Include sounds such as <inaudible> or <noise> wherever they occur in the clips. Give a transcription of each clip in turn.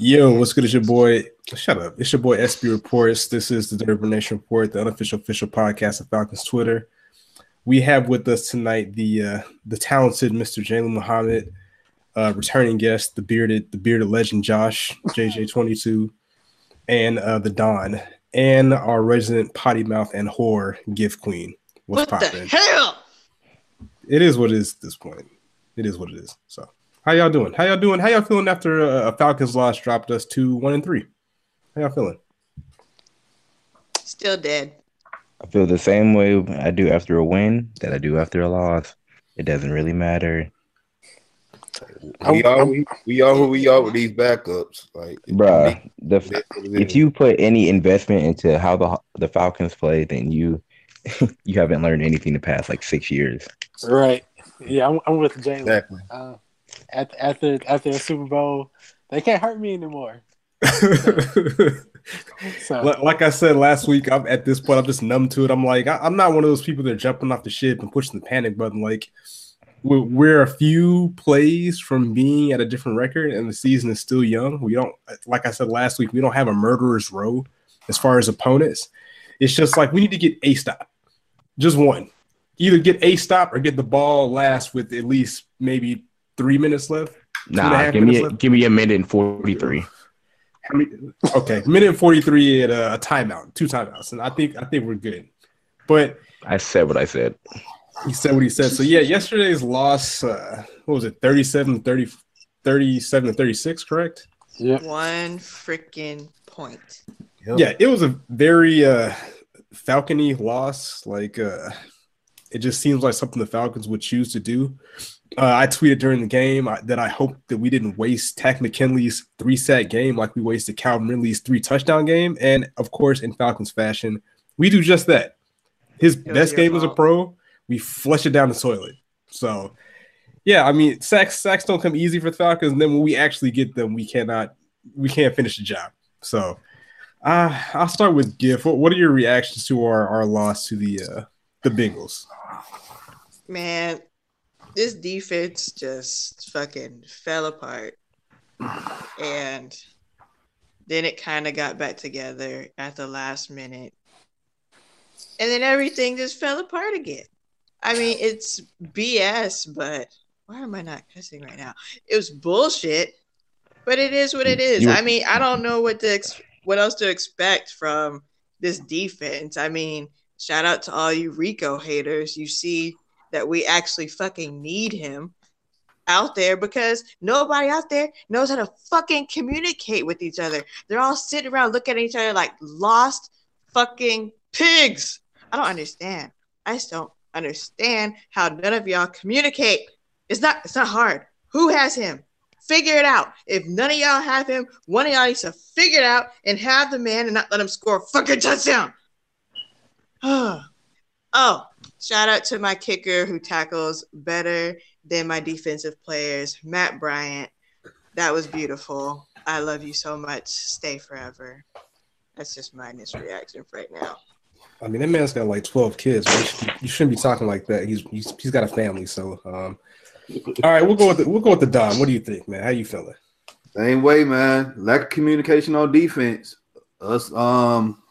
Yo, what's good? It's your boy. Shut up. It's your boy SB Reports. This is the Dirty Bird Nation Report, the unofficial official podcast of Falcons Twitter. We have with us tonight the uh, the talented Mr. Jalen Muhammad, uh, returning guest, the bearded the bearded legend Josh JJ22, and uh, the Don, and our resident potty mouth and whore gift queen. What's what poppin'? the hell? It is what it is at this point. It is what it is. So. How y'all doing? How y'all doing? How y'all feeling after uh, a Falcons loss dropped us to one and three? How y'all feeling? Still dead. I feel the same way I do after a win that I do after a loss. It doesn't really matter. We are we, we are who we are with these backups. Like, Bruh, the if you put any investment into how the the Falcons play, then you <laughs> you haven't learned anything the past like six years. Right. Yeah, I'm, I'm with Jalen. exactly. Uh, after after after the Super Bowl, they can't hurt me anymore. <laughs> So Li- like I said last week, I'm at this point, I'm just numb to it. I'm like, I- I'm not one of those people that are jumping off the ship and pushing the panic button. Like, we're, we're a few plays from being at a different record, and the season is still young. We don't, like I said last week, we don't have a murderer's row as far as opponents. It's just like we need to get a stop, just one. Either get a stop or get the ball last with at least maybe three minutes left. Nah, give me a, left? give me a minute and forty three. How many- okay, minute 43 at a, a timeout, two timeouts. And I think I think we're good. But I said what I said. he said what he said. So yeah, yesterday's loss, uh, what was it, 37 30, 37 to 36, correct? yeah, One freaking point. Yeah, it was a very uh falcony loss. Like uh it just seems like something the Falcons would choose to do. Uh, I tweeted during the game that I hope that we didn't waste Takk McKinley's three sack game like we wasted Calvin Ridley's three touchdown game. And of course, in Falcons fashion, we do just that. His was best game as a pro, we flush it down the toilet. So, yeah, I mean, sacks sacks don't come easy for the Falcons. And then when we actually get them, we cannot we can't finish the job. So, uh, I'll start with Giff. What, what are your reactions to our, our loss to the uh, the Bengals? Man, this defense just fucking fell apart. And then it kind of got back together at the last minute. And then everything just fell apart again. I mean, it's BS, but why am I not cussing right now? It was bullshit, but it is what it is. I mean, I don't know what to ex- what else to expect from this defense. I mean, shout out to all you Rico haters. You see that we actually fucking need him out there because nobody out there knows how to fucking communicate with each other. They're all sitting around looking at each other like lost fucking pigs. I don't understand. I just don't understand how none of y'all communicate. It's not it's not hard. Who has him? Figure it out. If none of y'all have him, one of y'all needs to figure it out and have the man and not let him score a fucking touchdown. <sighs> oh, shout out to my kicker who tackles better than my defensive players, Matt Bryant. That was beautiful. I love you so much. Stay forever. That's just my initial reaction right now. I mean, that man's got like 12 kids. Man. You, should, you shouldn't be talking like that. He's, he's he's got a family. So, um, all right, we'll go with the, we'll go with the Don. What do you think, man? How you feeling? Same way, man. Lack of communication on defense. Us um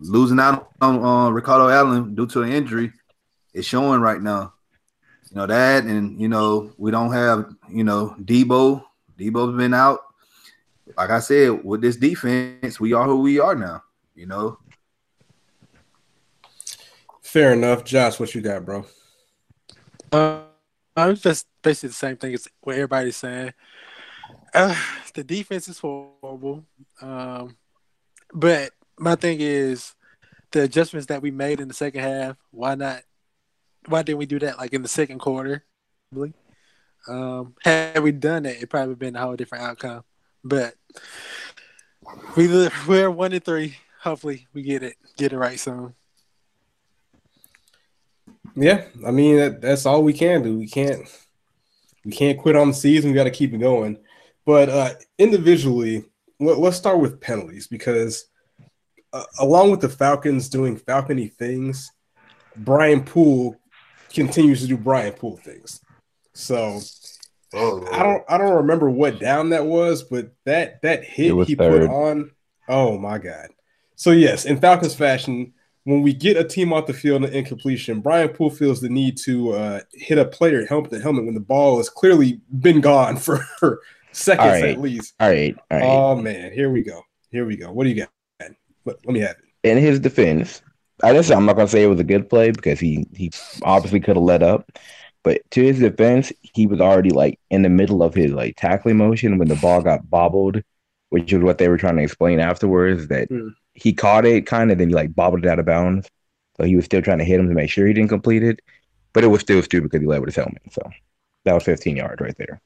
losing out on uh, Ricardo Allen due to an injury is showing right now. You know that, and you know we don't have you know Debo. Debo's been out. Like I said, with this defense, we are who we are now. You know, Fair enough, Josh. What you got, bro? uh, it's just basically the same thing as what everybody's saying. Uh, the defense is horrible, um, but my thing is the adjustments that we made in the second half. Why not? Why didn't we do that like in the second quarter? Probably. Um, had we done it, it probably been a whole different outcome. But we we're one and three. Hopefully, we get it get it right soon. Yeah, I mean that, that's all we can do. We can't we can't quit on the season. We got to keep it going. But uh, individually, let, let's start with penalties because uh, along with the Falcons doing Falcony things, Brian Poole continues to do Brian Poole things. So Oh, I don't I don't remember what down that was, but that that hit he third. put on. Oh my god. So yes, in Falcons fashion, when we get a team off the field in incompletion, Brian Poole feels the need to uh, hit a player helmet to helmet when the ball has clearly been gone <laughs> for seconds right. at least. All right. All right. Oh man, here we go. Here we go. What do you got? Let, let me have it. In his defense, I guess I'm not gonna say it was a good play because he he obviously could have let up. But to his defense, he was already like in the middle of his like tackling motion when the ball got bobbled, which is what they were trying to explain afterwards. That mm. he caught it kind of, then he like bobbled it out of bounds. So he was still trying to hit him to make sure he didn't complete it, but it was still stupid because he led with his helmet. So that was 15 yards right there.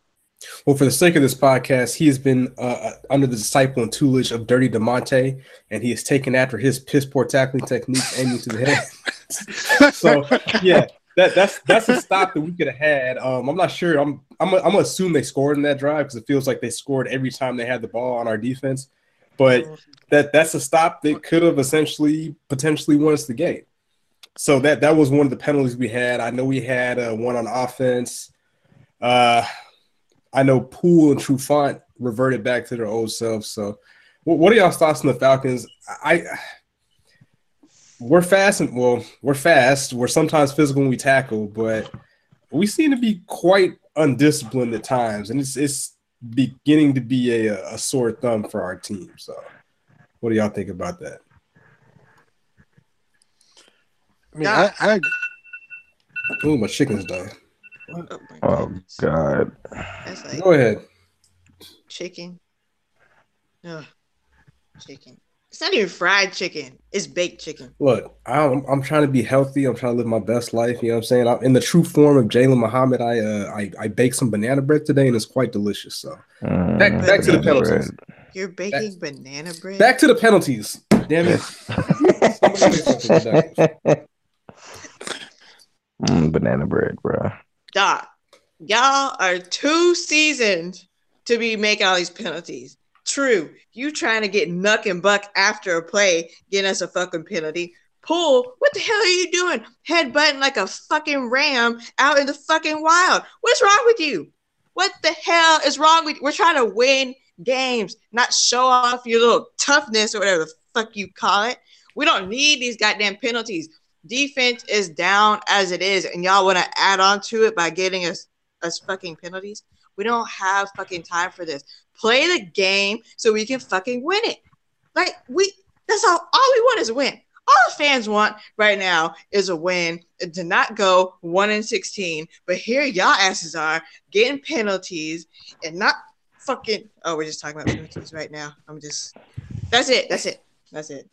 Well, for the sake of this podcast, he has been uh, uh under the disciple and tutelage of Dirty Demonte, and he has taken after his piss poor tackling techniques aiming to the head. <laughs> so, yeah, that that's that's a stop that we could have had. Um, I'm not sure. I'm I'm I'm gonna assume they scored in that drive because it feels like they scored every time they had the ball on our defense. But that that's a stop that could have essentially potentially won us the game. So that that was one of the penalties we had. I know we had uh, one on offense. Uh, I know Poole and Trufant reverted back to their old selves. So, what, are y'all thoughts on the Falcons? I we're fast and well, we're fast. We're sometimes physical when we tackle, but we seem to be quite undisciplined at times, and it's it's beginning to be a, a sore thumb for our team. So, what do y'all think about that? I mean, I, I oh my chicken's done. Oh, oh God! Like Go ahead. Chicken. No, chicken. It's not even fried chicken. It's baked chicken. Look, I'm, I'm trying to be healthy. I'm trying to live my best life. You know what I'm saying? I'm, in the true form of Jalen Muhammad, I uh I, I baked some banana bread today and it's quite delicious. So mm, back, back to the penalties. Bread. You're baking back, banana bread. Back to the penalties. Damn it. <laughs> mm, banana bread, bro. Doc, y'all are too seasoned to be making all these penalties. True, you trying to get nuck and buck after a play, getting us a fucking penalty. Poole, what the hell are you doing? Headbutting like a fucking ram out in the fucking wild. What's wrong with you? What the hell is wrong with you? We're trying to win games, not show off your little toughness or whatever the fuck you call it. We don't need these goddamn penalties. Defense is down as it is, and y'all want to add on to it by getting us us fucking penalties. We don't have fucking time for this. Play the game so we can fucking win it. Like we that's all all we want is a win. All the fans want right now is a win to not go one in 16. But here y'all asses are getting penalties and not fucking oh, we're just talking about penalties right now. I'm just that's it. That's it. That's it.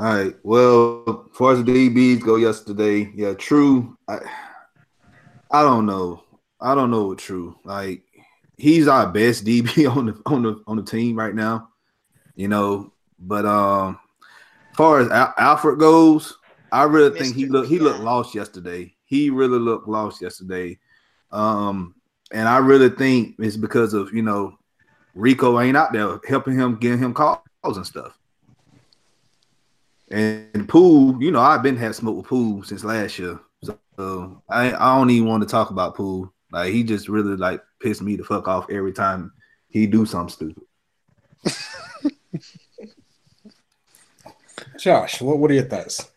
All right. Well, as far as the DBs go yesterday, yeah, true. I I don't know. I don't know what true. Like he's our best DB <laughs> on the on the on the team right now. You know, but um as far as Al- Alford goes, I really think he looked he looked lost yesterday. He really looked lost yesterday. Um and I really think it's because of, you know, Rico ain't out there helping him, getting him calls and stuff. And Poole, you know, I've been had smoke with Poole since last year. So I, I don't even want to talk about Poole. Like he just really like pissed me the fuck off every time he do something stupid. <laughs> Josh, what, what are your thoughts?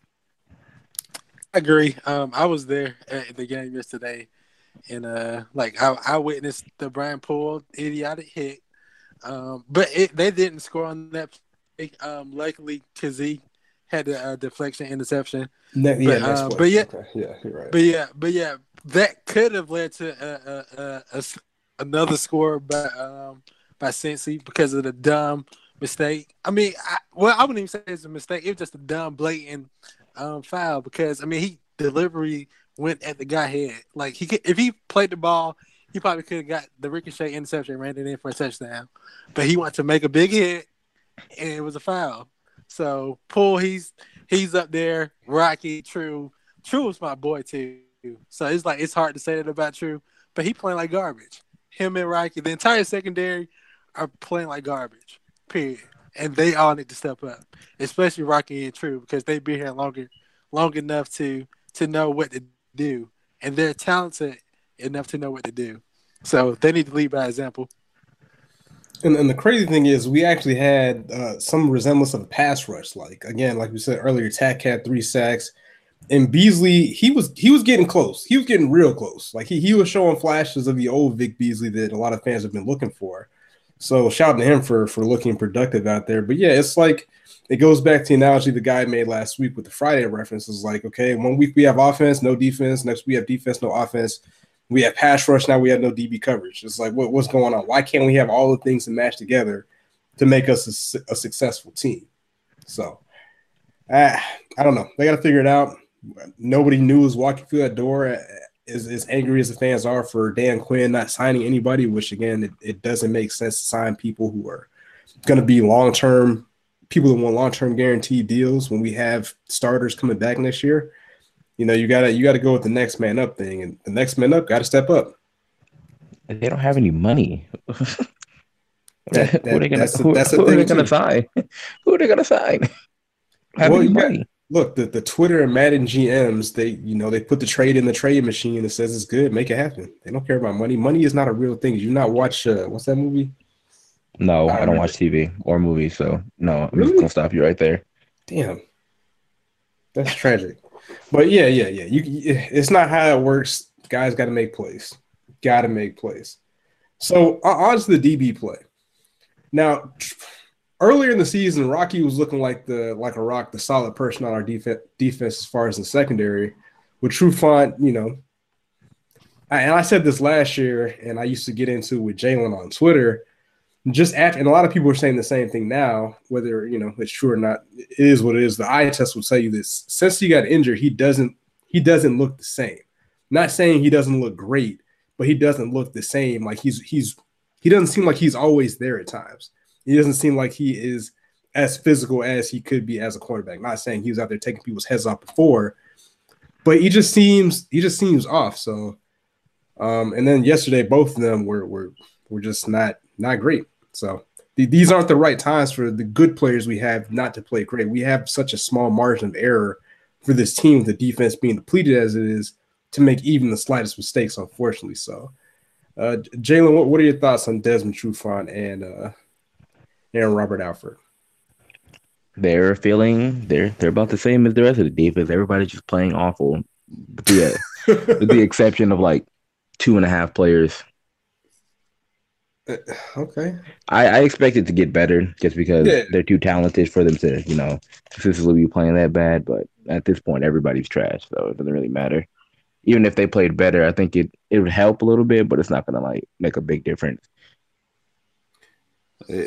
I agree. Um, I was there at the game yesterday, and uh, like I, I witnessed the Brian Poole idiotic hit, um, but it, they didn't score on that. Um, luckily, Kazee had the uh, deflection interception. Ne- yeah, but, uh, but yeah, okay. yeah, you're right. But yeah, but yeah, that could have led to a, a, a, another score by um, by Cincy because of the dumb mistake. I mean, I, well, I wouldn't even say it's a mistake. It was just a dumb, blatant um, foul because I mean, he delivery went at the guy head. Like he, could, if he played the ball, he probably could have got the ricochet interception, ran it in for a touchdown. But he wanted to make a big hit, and it was a foul. So Poole, he's he's up there. Rocky, True, True was my boy too. So it's like it's hard to say that about True, but he playing like garbage. Him and Rocky, the entire secondary are playing like garbage. Period. And they all need to step up, especially Rocky and True, because they've been here longer, long enough to to know what to do, and they're talented enough to know what to do. So they need to lead by example. And, and the crazy thing is, we actually had uh, some resemblance of a pass rush. Like again, like we said earlier, Takk had three sacks, and Beasley he was he was getting close. He was getting real close. Like he he was showing flashes of the old Vic Beasley that a lot of fans have been looking for. So shout out to him for for looking productive out there. But yeah, it's like it goes back to the analogy the guy made last week with the Friday reference. Is like okay, one week we have offense, no defense. Next we have defense, no offense we have pass rush now. We have no DB coverage. It's like what, what's going on? Why can't we have all the things to match together to make us a, a successful team? So, uh, I don't know. They got to figure it out. Nobody knew was walking through that door. As, as angry as the fans are for Dan Quinn not signing anybody, which again, it, it doesn't make sense to sign people who are going to be long term people that want long term guaranteed deals when we have starters coming back next year you know, you gotta you gotta go with the next man up thing, and the next man up got to step up. They don't have any money. That, <laughs> that, who are they gonna, that's, who, that's who are <laughs> they gonna sign? who are they gonna sign? Have well, money. Got, look, the, the Twitter and Madden GMs, they you know they put the trade in the trade machine that says it's good, make it happen. They don't care about money. Money is not a real thing. You not watch uh, what's that movie? No, I, I don't watch TV or movies, so no, I'm really? just gonna stop you right there. Damn, that's tragic. But yeah, yeah, yeah. You, it's not how it works. Guys got to make plays. Got to make plays. So on to the DB play. Now, earlier in the season, Rocky was looking like the like a rock, the solid person on our defense defense as far as the secondary. With Trufant, you know, and I said this last year, and I used to get into with Jalen on Twitter just after, and a lot of people are saying the same thing now, whether you know it's true or not. It is what it is. The eye test will tell you this. Since he got injured, he doesn't he doesn't look the same. Not saying he doesn't look great, but he doesn't look the same. Like he's he's he doesn't seem like he's always there at times. He doesn't seem like he is as physical as he could be as a quarterback. Not saying he was out there taking people's heads off before, but he just seems he just seems off. So, um, and then yesterday both of them were were were just not not great. So th- these aren't the right times for the good players we have not to play great. We have such a small margin of error for this team, with the defense being depleted as it is, to make even the slightest mistakes, unfortunately. So, uh, Jalen, what, what are your thoughts on Desmond Trufant and uh, Aaron Robert Alford? They're feeling they're they're about the same as the rest of the defense. Everybody's just playing awful, yeah, with the <laughs> exception of like two and a half players Uh, okay. I, I expect it to get better just because yeah. they're too talented for them to, you know, consistently be playing that bad. But at this point, everybody's trash, so it doesn't really matter. Even if they played better, I think it it would help a little bit, but it's not gonna like make a big difference. Uh,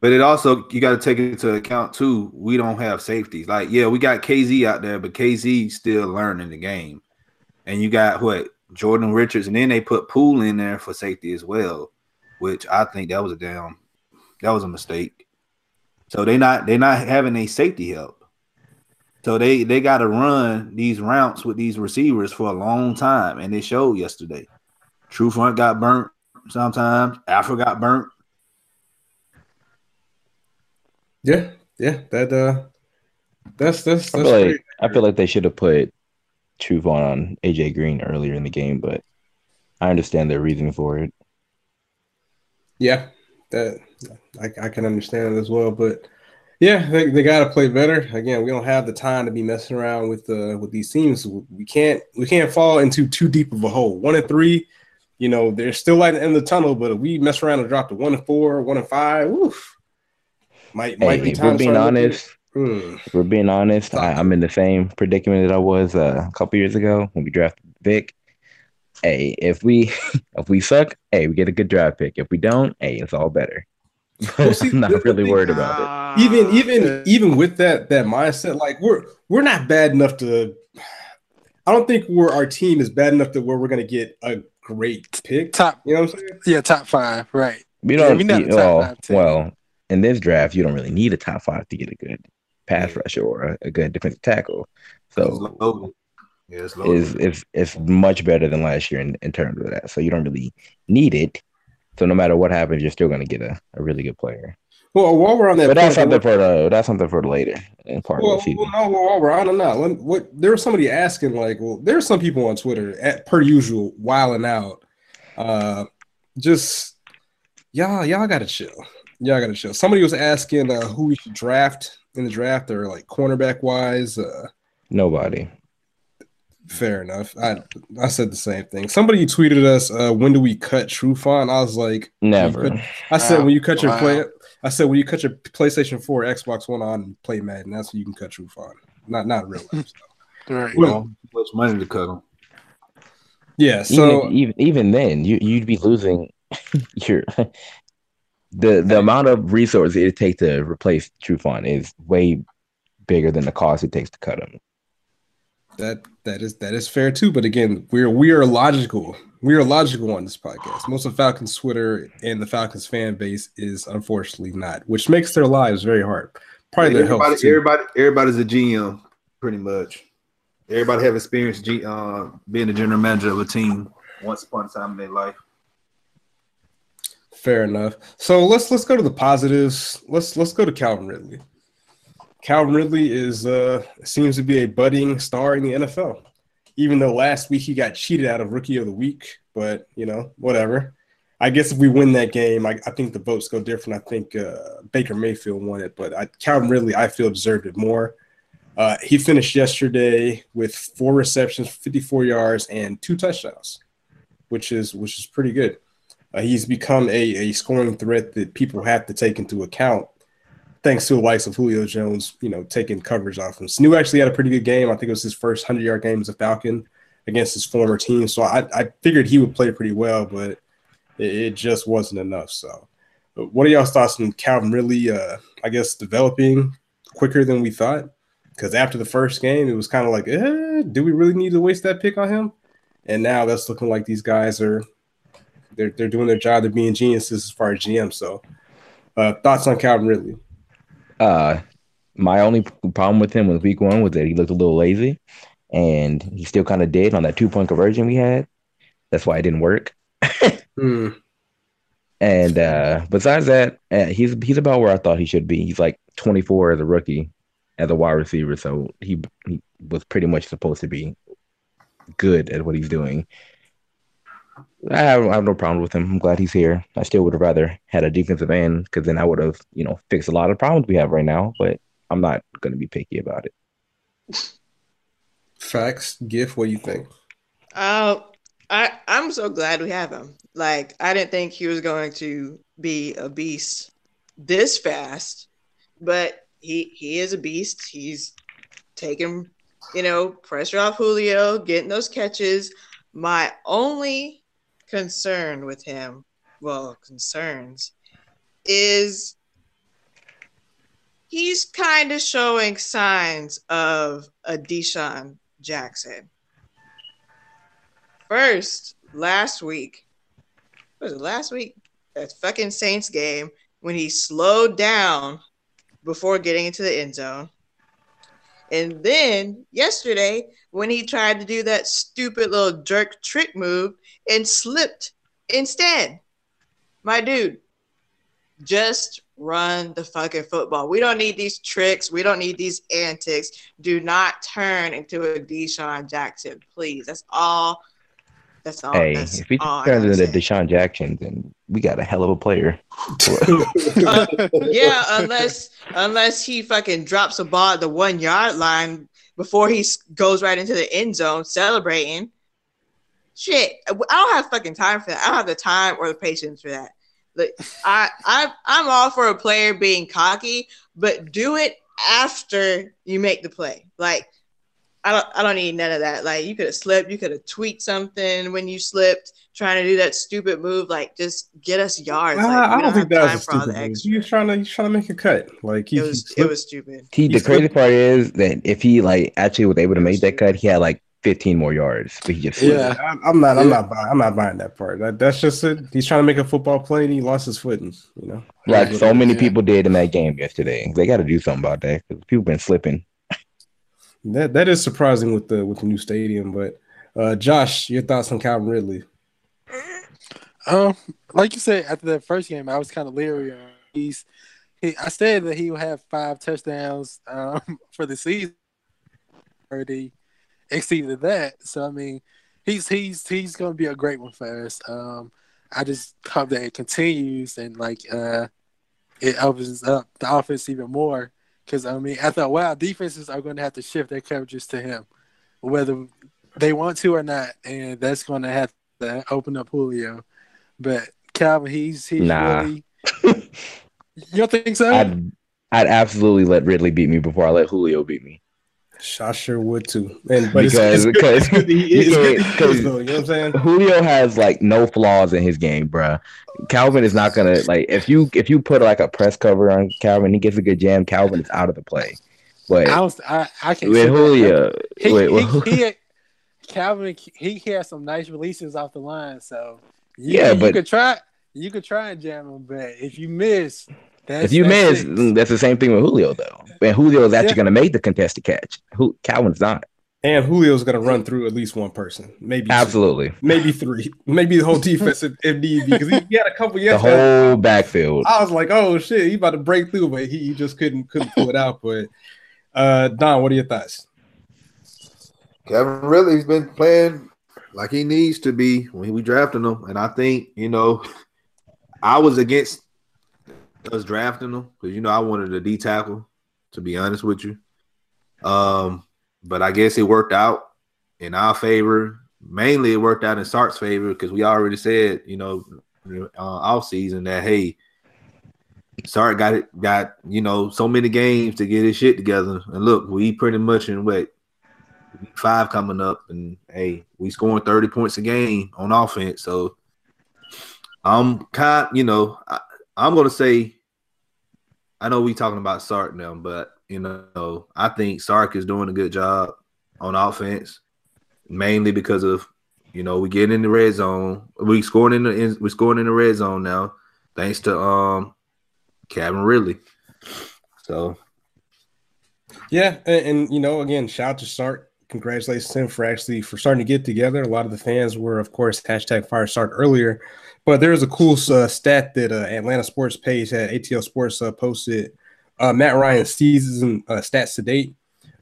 but it also you got to take into account too. We don't have safeties. Like yeah, we got Kazee out there, but Kazee still learning the game. And you got what Jordan Richards, and then they put Poole in there for safety as well which I think that was a damn that was a mistake. So they not they not having a safety help. So they they got to run these routes with these receivers for a long time, and they showed yesterday. Trufant got burnt sometimes. Alford got burnt. Yeah, yeah, that uh, that's that's. that's I feel like I feel like they should have put True Trufant on AJ Green earlier in the game, but I understand their reason for it. Yeah, that I, I can understand it as well. But yeah, they, they got to play better. Again, we don't have the time to be messing around with uh, with these teams. We can't we can't fall into too deep of a hole. One and three, you know, they're still light in the tunnel. But if we mess around and drop to one and four, one and five, oof, might hey, might be time. We're being honest. Hmm. We're being honest. I, am in the same predicament that I was uh, a couple years ago when we drafted Vic hey, if we <laughs> if we suck, hey, we get a good draft pick. If we don't, hey, it's all better. <laughs> Well, see, I'm not really worried about it. Even even even with that that mindset, like we're we're not bad enough to. I don't think we're our team is bad enough to where we're gonna get a great pick. Top, you know what I'm saying? Yeah, top five, right? We don't. Yeah, we well, well, in this draft, you don't really need a top five to get a good pass rusher or a, a good defensive tackle. So yeah, it's is is is much better than last year in, in terms of that. So you don't really need it. So no matter what happens, you're still going to get a, a really good player. Well, while we're on that, but that's something for the that's something for the later in part well, of the season. Well, no, while we're on and not, what there was somebody asking like, well, there's some people on Twitter at per usual wilding out, uh, just y'all, y'all gotta chill. Y'all gotta chill. Somebody was asking uh, who we should draft in the draft, or like cornerback wise. Uh, Nobody. Fair enough. I I said the same thing. Somebody tweeted us, uh, "When do we cut Trufant?" I was like, Never. Could- I said, Wow. "When you cut your Wow. play." I said, "When you cut your PlayStation 4, Xbox One on, and play Madden. That's when you can cut Trufant. Not not real life." So. <laughs> Right. You much money to cut them. Yeah. So even, even even then, you you'd be losing <laughs> your the the amount of resources it takes to replace Trufant is way bigger than the cost it takes to cut him. That that is that is fair too. But again, we're we are logical. We are logical on this podcast. Most of Falcons Twitter and the Falcons fan base is unfortunately not, which makes their lives very hard. Probably their health everybody, too. everybody, everybody's a GM, pretty much. Everybody have experience G, uh, being a general manager of a team once upon a time in their life. Fair enough. So let's let's go to the positives. Let's let's go to Calvin Ridley. Calvin Ridley is uh seems to be a budding star in the NFL. Even though last week he got cheated out of rookie of the week, but you know, whatever. I guess if we win that game, I, I think the votes go different. I think uh, Baker Mayfield won it, but I, Calvin Ridley, I feel deserved it more. Uh, he finished yesterday with four receptions, 54 yards, and two touchdowns, which is which is pretty good. Uh, he's become a, a scoring threat that people have to take into account, thanks to the likes of Julio Jones, you know, taking coverage off him. Sanu actually had a pretty good game. I think it was his first 100 yard game as a Falcon against his former team. So I, I figured he would play pretty well, but it, it just wasn't enough. So, but what are y'all's thoughts on Calvin Ridley, uh, I guess, developing quicker than we thought? Because after the first game, it was kind of like, eh, do we really need to waste that pick on him? And now that's looking like these guys are they're they're doing their job. They're being geniuses as far as GM. So, uh, thoughts on Calvin Ridley? Uh, my only problem with him with week one was that he looked a little lazy, and he still kind of did on that two point conversion we had. That's why it didn't work. <laughs> Hmm. And uh, besides that, uh, he's he's about where I thought he should be. He's like 24 as a rookie, as a wide receiver, so he he was pretty much supposed to be good at what he's doing. I have, I have no problem with him. I'm glad he's here. I still would have rather had a defensive end because then I would have, you know, fixed a lot of problems we have right now. But I'm not going to be picky about it. Facts. Gift. What do you think? Uh, I I'm so glad we have him. Like I didn't think he was going to be a beast this fast, but he he is a beast. He's taking you know pressure off Julio, getting those catches. My only concern with him, well, concerns, is he's kind of showing signs of a DeSean Jackson. First, last week, was it last week? That fucking Saints game when he slowed down before getting into the end zone. And then yesterday, when he tried to do that stupid little jerk trick move and slipped instead. My dude, just run the fucking football. We don't need these tricks. We don't need these antics. Do not turn into a DeSean Jackson, please. That's all. That's all. hey, that's if he all turns into say. DeSean Jackson, then we got a hell of a player. <laughs> Uh, yeah, unless unless he fucking drops a ball at the one yard line before he goes right into the end zone celebrating. Shit, I don't have fucking time for that. I don't have the time or the patience for that. Like, I I I'm all for a player being cocky, but do it after you make the play. Like I don't I don't need none of that. Like you could have slipped, you could have tweaked something when you slipped, trying to do that stupid move. Like just get us yards. Like, I, I we don't think that was a stupid. move. extra. He was trying to he's trying to make a cut. Like he, It he was it was stupid. He, the crazy part is that if he like actually was able to make that cut, he had like 15 more yards, but he just. Yeah. I'm, I'm not. I'm Yeah. not. Buying, I'm not buying that part. That, that's just it. He's trying to make a football play, and he lost his footing. You know, like so many Yeah. people did in that game yesterday. They got to do something about that because people been slipping. That that is surprising with the with the new stadium. But uh, Josh, your thoughts on Calvin Ridley? Um, like you said, after that first game, I was kind of leery. He's, he, I said that he would have five touchdowns um, <laughs> for the season. Already exceeded that, so I mean, he's he's he's going to be a great one for us. Um, I just hope that it continues and like uh, it opens up the offense even more. Because I mean, I thought, wow, defenses are going to have to shift their coverages to him, whether they want to or not, and that's going to have to open up Julio. But Calvin, he's he's Nah. really. <laughs> you don't think so? I'd I'd absolutely let Ridley beat me before I let Julio beat me. I sure would too. And but Because- it's, it's because- it's good <laughs> that he is. It's good because- though. You know what I'm saying? Julio has like no flaws in his game, bruh. Calvin is not gonna like if you if you put like a press cover on Calvin, he gets a good jam. Calvin is out of the play. But I was I, I can't with. Julio, He, wait, he, wh- he, Calvin, he, he has some nice releases off the line. So you, Yeah, you but- could try, you could try and jam him, but if you miss, that's, if you that's miss, six. mm, that's the same thing with Julio though. And Julio is actually Yeah. gonna make the contested catch. Who Calvin's not. And Julio's gonna run through at least one person, maybe two, Absolutely. maybe three, maybe the whole defense if, if need be. Because he, he had a couple yesterday. The years. whole backfield. I was like, oh shit, he about to break through, but he, he just couldn't couldn't pull it out. But uh Don, what are your thoughts? Kevin Ridley's been playing like he needs to be when we drafted him, and I think you know, I was against us drafting him because you know I wanted a D tackle. To be honest with you, um, but I guess it worked out in our favor. Mainly, it worked out in Sark's favor because we already said, you know, uh, off season that hey, Sark got it, got you know so many games to get his shit together, and look, we pretty much in what five coming up, and hey, we scoring thirty points a game on offense. So I'm kind, you know, I, I'm gonna say, I know we talking about Sark now, but you know, I think Sark is doing a good job on offense, mainly because of you know we get in the red zone, we scoring in the we scoring in the red zone now, thanks to um Kevin Ridley. So Yeah, and, and you know, again, shout out to Sark. Congratulations him for actually for starting to get together. A lot of the fans were, of course, hashtag Fire Sark earlier, but there's a cool uh, stat that uh, Atlanta Sports page had ATL Sports uh, posted uh, Matt Ryan's season um, uh, stats to date.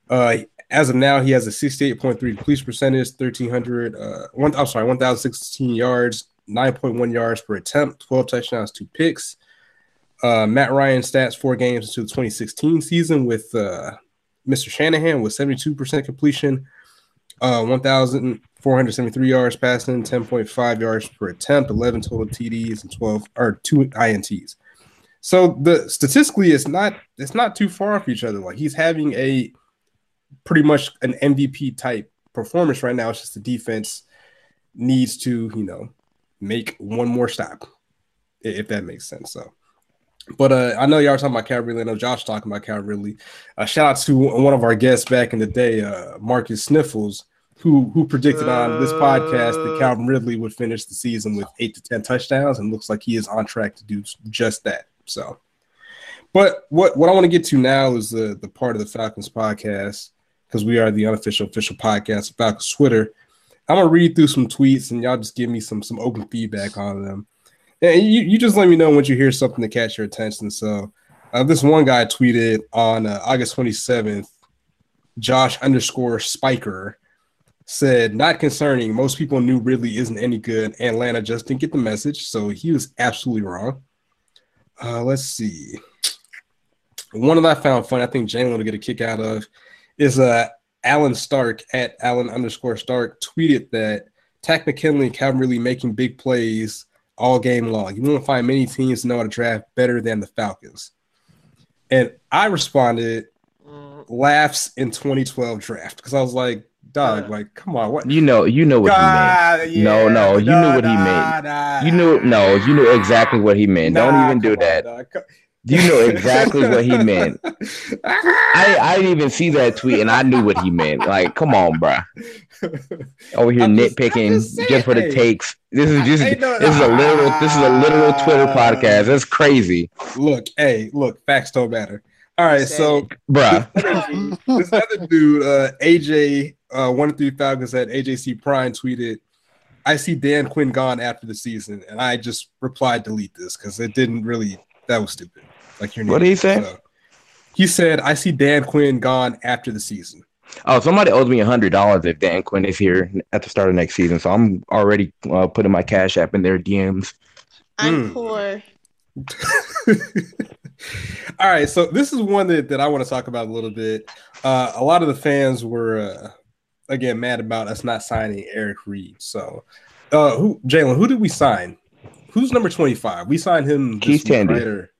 Uh, as of now, he has a 68.3 police percentage, 1300, one, I'm sorry, 1,016 yards, 9.1 yards per attempt, 12 touchdowns, two picks. Matt Ryan stats four games into the 2016 season with Mr. Shanahan with 72% completion, 1,000. 473 yards passing, 10.5 yards per attempt, 11 total TDs, and 12 or two INTs. So the statistically, it's not it's not too far off each other. Like he's having a pretty much an MVP type performance right now. It's just the defense needs to you know make one more stop, if that makes sense. So. But uh, I know y'all talking about Cal I know Josh talking about Cal Ridley. Uh, shout out to one of our guests back in the day, uh, Marcus Sniffles who who predicted on this podcast that Uh. Calvin Ridley would finish the season with eight to ten touchdowns, and looks like he is on track to do just that. So, but what what I want to get to now is the the part of the Falcons podcast because we are the unofficial official podcast of Falcons Twitter. I'm gonna read through some tweets and y'all just give me some some open feedback on them. And you, you just let me know once you hear something to catch your attention. So uh, this one guy tweeted on uh, August 27th, Josh underscore Spiker said, not concerning. Most people knew Ridley isn't any good. Atlanta just didn't get the message. So he was absolutely wrong. Uh, let's see. One that I found funny, I think Jalen will get a kick out of, is uh, Alan Stark at Alan underscore Stark tweeted that Takk McKinley and Calvin Ridley making big plays all game long. You won't find many teams know how to draft better than the Falcons. And I responded, Mm, laughs in 2012 draft because I was like, dog, like, come on, what? You know, you know what he meant. God, No, no, you knew what he meant. nah, You knew no, you knew exactly what he meant. Don't even do on, that. dog. You know exactly what he <laughs> meant. I, I didn't even see that tweet and I knew what he meant. Like, come on, bruh. Over here I'm nitpicking just, just for the takes. This is just no, this is a literal this is a literal Twitter podcast. That's crazy, look, hey, look, facts don't matter. All right, so bruh. this other dude, uh, AJ, uh, one of three Falcons at AJC Prime tweeted, "I see Dan Quinn gone after the season," and I just replied, "Delete this" because it didn't really. That was stupid. Like your name. What did he say? he said, "I see Dan Quinn gone after the season." Oh, somebody owes me a hundred dollars if Dan Quinn is here at the start of next season. So I'm already uh, putting my cash app in their DMs. I'm Mm. poor. <laughs> All right, so this is one that, that I want to talk about a little bit. Uh, a lot of the fans were uh, again mad about us not signing Eric Reid. So, uh, who Jalen? Who did we sign? Who's number twenty five? We signed him. this Keith week, Tandy. right? Or-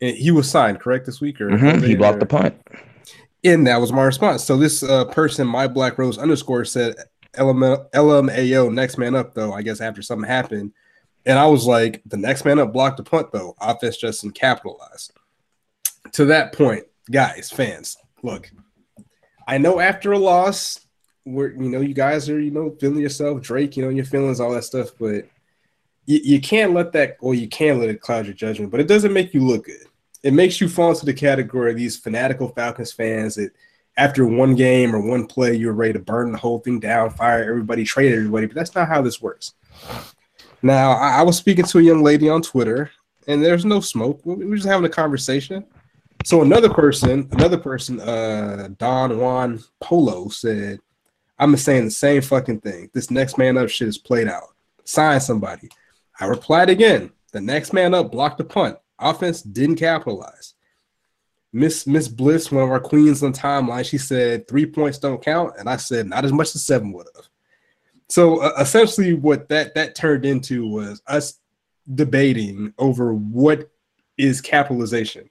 and he was signed correct this week, or Mhm, He blocked the punt. and that was my response. So this uh, person, my Black Rose underscore, said LM- LMAO next man up though. I guess after something happened, and I was like, the next man up blocked the punt though. Offense just didn't. To that point, guys, fans, look, I know after a loss, we're you know you guys are you know feeling yourself, Drake, you know your feelings, all that stuff, but you, you can't let that, or you can't let it cloud your judgment, but it doesn't make you look good it makes you fall into the category of these fanatical Falcons fans that after one game or one play, you're ready to burn the whole thing down, fire everybody, trade everybody. But that's not how this works. Now, I, I was speaking to a young lady on Twitter, and there's no smoke. We were just having a conversation. So another person, another person, uh, Don Juan Polo said, "I'm saying the same fucking thing. This next man up shit is played out. Sign somebody." I replied again. The next man up blocked the punt. Offense didn't capitalize. Miss Miss Bliss, one of our queens on timeline, she said three points don't count, and I said not as much as seven would have. So uh, essentially, what that that turned into was us debating over what is capitalization.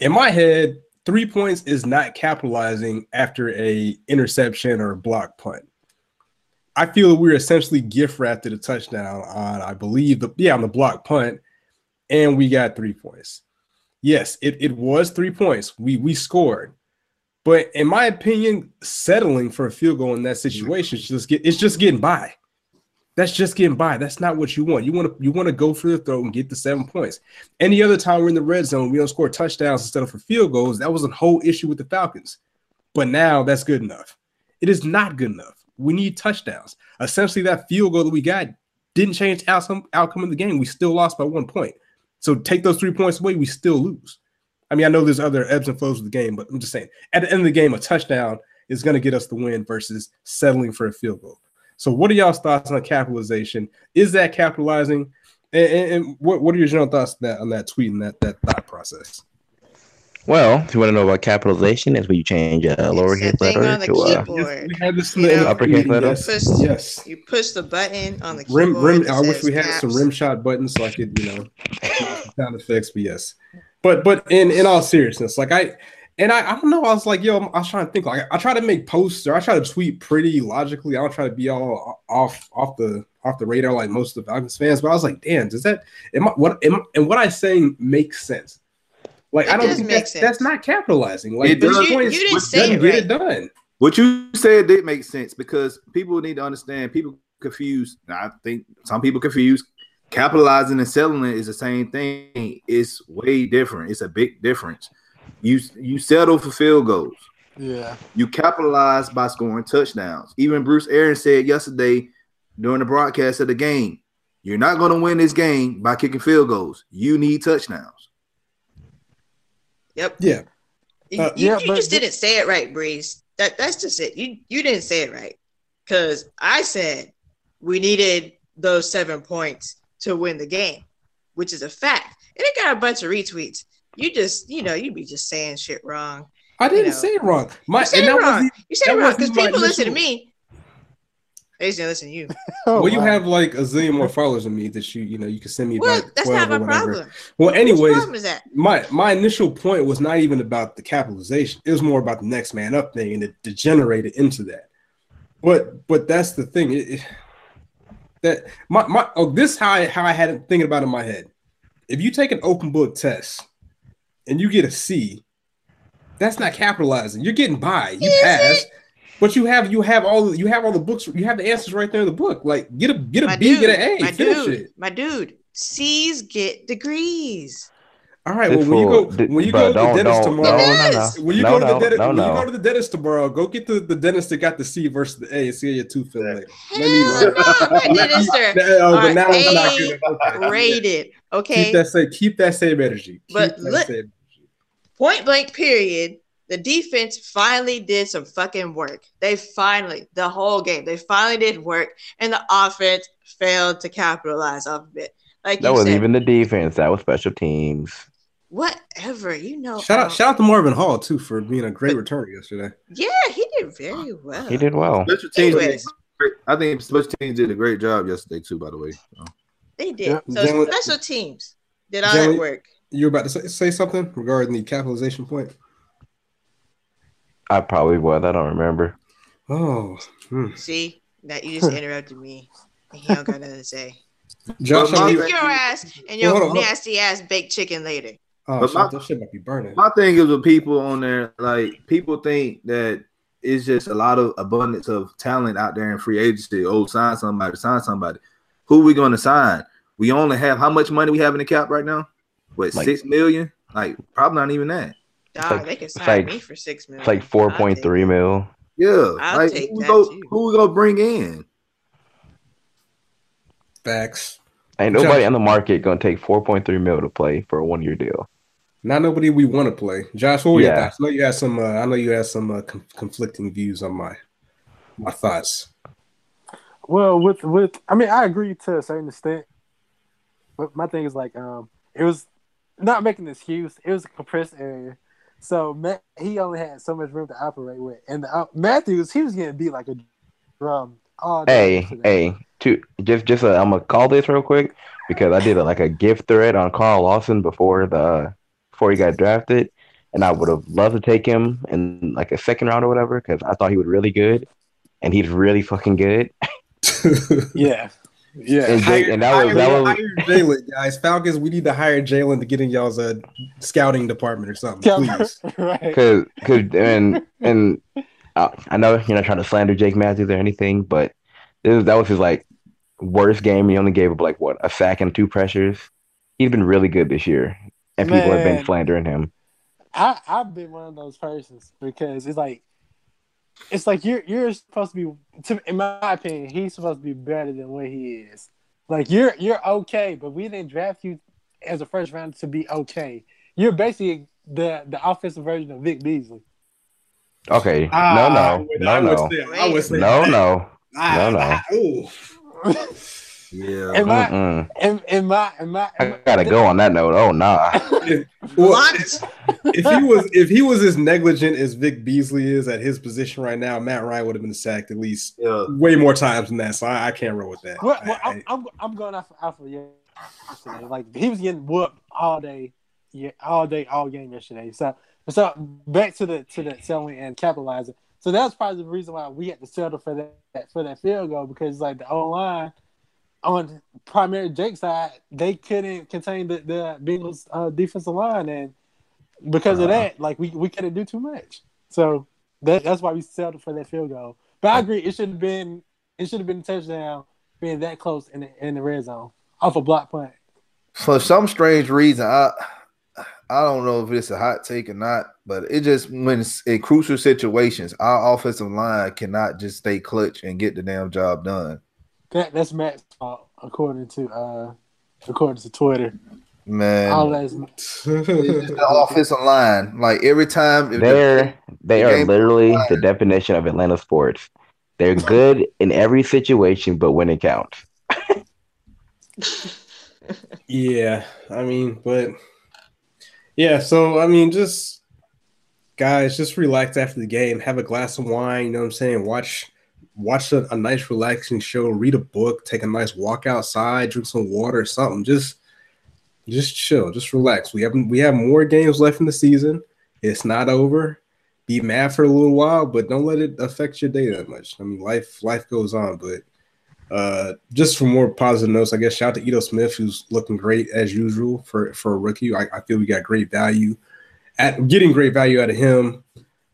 In my head, three points is not capitalizing after a interception or a block punt. I feel we're essentially gift wrapped a touchdown on, I believe, the yeah on the block punt, and we got three points. Yes, it, it was three points. We we scored, but in my opinion, settling for a field goal in that situation is just get it's just getting by. That's just getting by. That's not what you want. You want to you want to go for the throw and get the seven points. Any other time we're in the red zone, we don't score touchdowns instead of for field goals. That was a whole issue with the Falcons. But now that's good enough. It is not good enough. We need touchdowns. Essentially, that field goal that we got didn't change outcome outcome of the game. We still lost by one point. So take those three points away, we still lose. I mean, I know there's other ebbs and flows of the game, but I'm just saying at the end of the game, a touchdown is going to get us the win versus settling for a field goal. So, what are y'all's thoughts on capitalization? Is that capitalizing? And, and, and what, what are your general thoughts on that, on that tweet and that, that thought process? Well, if you want to know about capitalization, is when you change a lowercase that letter on the to a keyboard. we had this in You the know, uppercase Uppercase letter? Yes. Push- yes. You push the button on the Rim, keyboard. rim. that I wish says we had some caps. rim shot buttons so I could, you know, sound effects. But yes, but but in in all seriousness, like I and I, I don't know. I was like, yo, I was trying to think. Like I try to make posts or I try to tweet pretty logically. I don't try to be all off off the off the radar like most of the Falcons fans. But I was like, damn, does that am I what am, and what I saying makes sense? Like It I don't think make that's, sense. that's not capitalizing. Like It does. You- points you didn't doesn't say it get it done. What you said did make sense because people need to understand. People confuse. I think some people confuse capitalizing and selling it is the same thing. It's way different. It's a big difference. You you settle for field goals. Yeah. You capitalize by scoring touchdowns. Even Bruce Arians said yesterday during the broadcast of the game, "You're not going to win this game by kicking field goals. You need touchdowns." Yep. Yeah. You, Uh, you, yeah, you but just didn't say it right, Breeze. That that's just it. You you didn't say it right. Cause I said we needed those seven points to win the game, which is a fact. And it got a bunch of retweets. You just, you know, you be just saying shit wrong. I didn't know. say it wrong. My You said it wrong. wasn't You said it wrong because wasn't people listen to me. They just didn't listen to you. <laughs> Oh, well, you wow. have like a zillion more followers than me that you, you know, you can send me Well, back. that's 12 not or my problem. Well, anyways, problem is that? my my initial point was not even about the capitalization. It was more about the next man up thing, and it degenerated into that. But but that's the thing. It, it- that my my oh, this how I how I had it thinking about it in my head. If you take an open book test and you get a C, that's not capitalizing. You're getting by. You Is pass. But you have you have all you have all the books you have the answers right there in the book. Like get a get a My B, dude, get an A, my finish dude, it. my dude. C's get degrees. All right. This Well, when you go when you go to the dentist tomorrow, when you go to the dentist, when you go to the dentist tomorrow, go get the, the dentist that got the C versus the A and see how your tooth feel like. Hell Let me know. no, my <laughs> Let me- dentist are No, oh, but are now it's not A good. Okay. rated. Keep Okay. that same keep that same energy. Keep But look- same- Point blank period. the defense finally did some fucking work. They finally, the whole game, they finally did work, and the offense failed to capitalize off of it. Like That you wasn't said, even the defense. That was special teams. Whatever, you know. Shout um, out, shout out to Marvin Hall too for being a great returner yesterday. Yeah, he did very well. He did well. Special teams. did I think special teams did a great job yesterday too. By the way, So, They did. Yeah. So Jalen- special teams did all Jalen- that work. You were about to say, say something regarding the capitalization point. I probably was. I don't remember. Oh, hmm. See, that you just interrupted me. And he don't got nothing to say. Josh, Well, how my- Kick your ass and Well, your hold on, hold on. nasty ass baked chicken later. Oh, But shit, my- that shit might be burning. my thing is with people on there, like people think that it's just a lot of abundance of talent out there in free agency. Oh, sign somebody, sign somebody. Who we going to sign? We only have how much money we have in the cap right now? What Like- six million? Like probably not even that. Dog, like- they can sign like- me for six million. It's like I'll four take point three it. mil. Yeah, I'll like take who we go, too. who we gonna bring in? Facts. Ain't Josh- nobody on the market gonna take four point three mil to play for a one year deal. Not nobody we want to play. Josh, what were your Yeah. thoughts? I know you had some. Uh, I know you had some uh, com- conflicting views on my my thoughts. Well, with with I mean, I agree to a certain extent, but my thing is like, um, it was not making an excuse. It was a compressed area, so Matt he only had so much room to operate with, and uh, Matthews he was getting beat like a drum. All day Hey, hey, to just just uh, I'm gonna call this real quick because I did a, like a gift thread on Carl Lawson before the before he got drafted, and I would have loved to take him in like a second round or whatever because I thought he was really good, and he's really fucking good. <laughs> <laughs> yeah, yeah. And, Jake, and that was that hire, was hire Jalen, guys. Falcons, we need to hire Jalen to get in y'all's uh, scouting department or something, please. <laughs> right. Cause, cause, and and uh, I know you're not trying to slander Jake Matthews or anything, but this, that was his like worst game. He only gave up like what a sack and two pressures. He's been really good this year, and people have been Man. slandering him. I I've been one of those persons because it's like it's like you're you're supposed to be to, in my opinion he's supposed to be better than what he is. Like you're you're okay, but we didn't draft you as a first round to be okay. You're basically the the offensive version of Vic Beasley. Okay, Ah, no, I no, no, I would no, say- I would say no, no, Ah, no, no. ah. Yeah, in my Mm-mm. in, in my in I gotta go on that note. Oh nah. Well, What? if he was if he was as negligent as Vic Beasley is at his position right now, Matt Ryan would have been sacked at least yeah. way more times than that. So I, I can't roll with that. Well, well, I- I'm, I'm I'm going off off of yesterday. Like he was getting whooped all day, yeah, all day, all game yesterday. So so back to the to the selling and capitalizing. So that's probably the reason why we had to settle for that for that field goal because like the O line on primary Jake side they couldn't contain the the Bengals uh, defensive line and because of Uh-huh. that like we we couldn't do too much. So that, that's why we settled for that field goal. But I agree, it should have been it should have been a touchdown being that close in the in the red zone off a block punt. For some strange reason, I I don't know if it's a hot take or not, but it just when it's in crucial situations, our offensive line cannot just stay clutch and get the damn job done. That that's Matt's fault, according to uh according to Twitter. Man, All that's <laughs> it's just the offensive line. Like every time, They're they the are game- literally the definition of Atlanta sports. They're good in every situation, but when it counts. <laughs> Yeah, I mean, but yeah, so I mean, just guys, just relax after the game, have a glass of wine. You know what I'm saying? Watch, watch a, a nice, relaxing show. Read a book. Take a nice walk outside. Drink some water. or Something. Just, just chill. Just relax. We haven't. We have more games left in the season. It's not over. Be mad for a little while, but don't let it affect your day that much. I mean, life life goes on, but uh, just for more positive notes, I guess shout out to Ito Smith, who's looking great as usual for for a rookie. I, I feel we got great value at getting great value out of him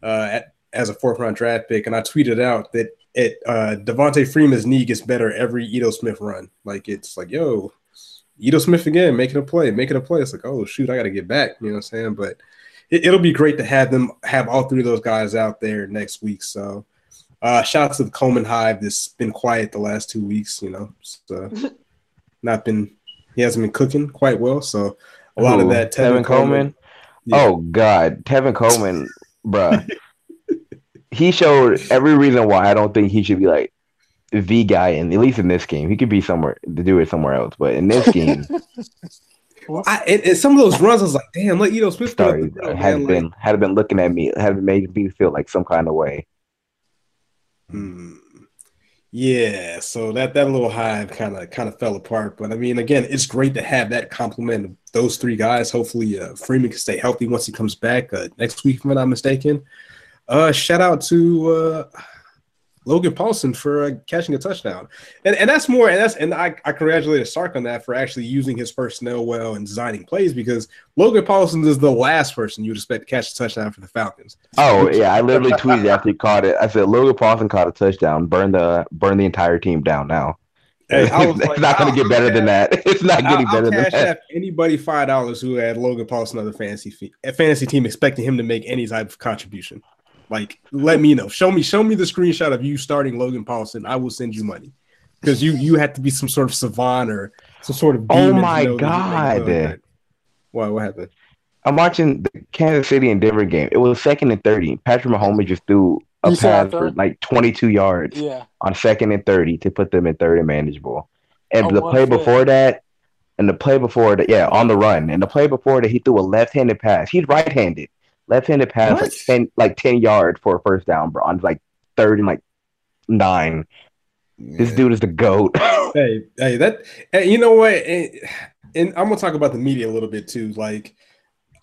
uh, at, as a fourth round draft pick. And I tweeted out that it uh, Devonta Freeman's knee gets better every Ito Smith run. Like it's like, yo, Ito Smith again making a play, making a play. It's like, oh shoot, I got to get back. You know what I'm saying? But it, it'll be great to have them have all three of those guys out there next week. So. Uh, shout out to the Coleman Hive that's been quiet the last two weeks. You know, so <laughs> not been he hasn't been cooking quite well. So a lot of that Tevin Coleman. Yeah. Oh God, Tevin Coleman bruh. <laughs> he showed every reason why I don't think he should be like the guy, and at least in this game, he could be somewhere to do it somewhere else. But in this game, <laughs> I, and, and some of those runs, I was like, damn, let Ito Smith put sorry, had man, been like, had been looking at me, had made me feel like some kind of way. Hmm. Yeah, so that that little hive kind of kind of fell apart. But I mean, again, it's great to have that complement of those three guys. Hopefully, uh, Freeman can stay healthy once he comes back uh, next week, if I'm not mistaken. Uh, shout out to uh, Logan Paulson for uh, catching a touchdown, and and that's more, and that's and I, I congratulated Sark on that for actually using his personnel well and designing plays because Logan Paulson is the last person you'd expect to catch a touchdown for the Falcons. Oh yeah, I literally tweeted after he caught it. I said Logan Paulson caught a touchdown, burn the burn the entire team down. Now Hey, <laughs> it's like, not going to get better than that. <laughs> It's not I'll, getting I'll better than cash that. anybody five dollars who had Logan Paulson on the fantasy fee, fantasy team expecting him to make any type of contribution. Like, let me know. Show me, show me the screenshot of you starting Logan Paulson. I will send you money because you you have to be some sort of savant or some sort of. Oh demon to my know that you God. make good. What what happened? I'm watching the Kansas City and Denver game. It was second and thirty. Patrick Mahomes just threw a You pass for like 22 yards Yeah. on second and 30 to put them in third and manageable. And Oh, the play foot. before that, and the play before that, yeah, on the run. And the play before that, he threw a left-handed pass. He's right-handed, left-handed pass What? like 10, like 10 yards for a first down, bro. On like third and like nine. This dude is the goat. <laughs> Hey, hey, that and you know what? And, and I'm gonna talk about the media a little bit too. Like,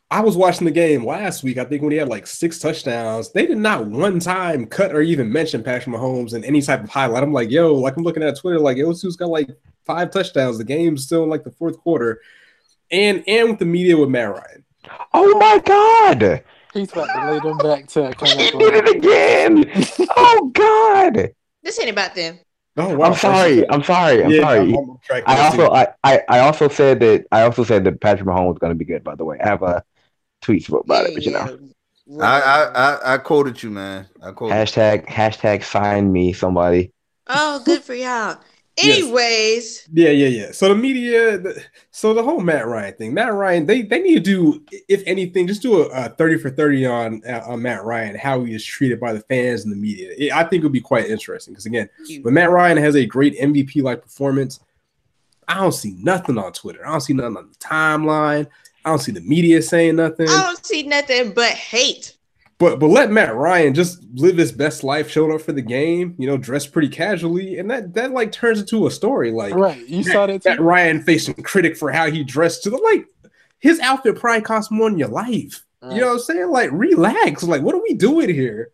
I was watching the game last week. I think when he had like six touchdowns, they did not one time cut or even mention Patrick Mahomes in any type of highlight. I'm like, yo, like I'm looking at Twitter, like, yo, dude's got like five touchdowns. The game's still in like the fourth quarter, and and with the media with Matt Ryan. oh my god, He's about to lay them back to come <laughs> he did it again. oh god. This ain't about them. Oh wow, I'm sorry. I'm sorry. I'm Yeah, sorry. I'm- I'm I also. I, I, I also said that I also said that Patrick Mahomes was going to be good. By the way, I have a tweet about it, but you know, I, I, I I quoted you, man. I quoted. hashtag hashtag sign me somebody. Oh, good for y'all. Yes. Anyways, Yeah, yeah, yeah. So the media, the, so the whole Matt Ryan thing, Matt Ryan, they they need to do, if anything, just do a, a thirty for thirty on uh, on Matt Ryan, how he is treated by the fans and the media. It- I think it would be quite interesting because again, when Matt Ryan has a great MVP like performance, I don't see nothing on Twitter. I don't see nothing on the timeline. I don't see the media saying nothing. I don't see nothing but hate. But but let Matt Ryan just live his best life, showing up for the game, you know, dress pretty casually, and that that like turns into a story. Like Right. You saw that Matt too? Ryan facing critic for how he dressed to the like his outfit probably cost more than your life. You know what I'm saying? Like, relax. Like, what are we doing here?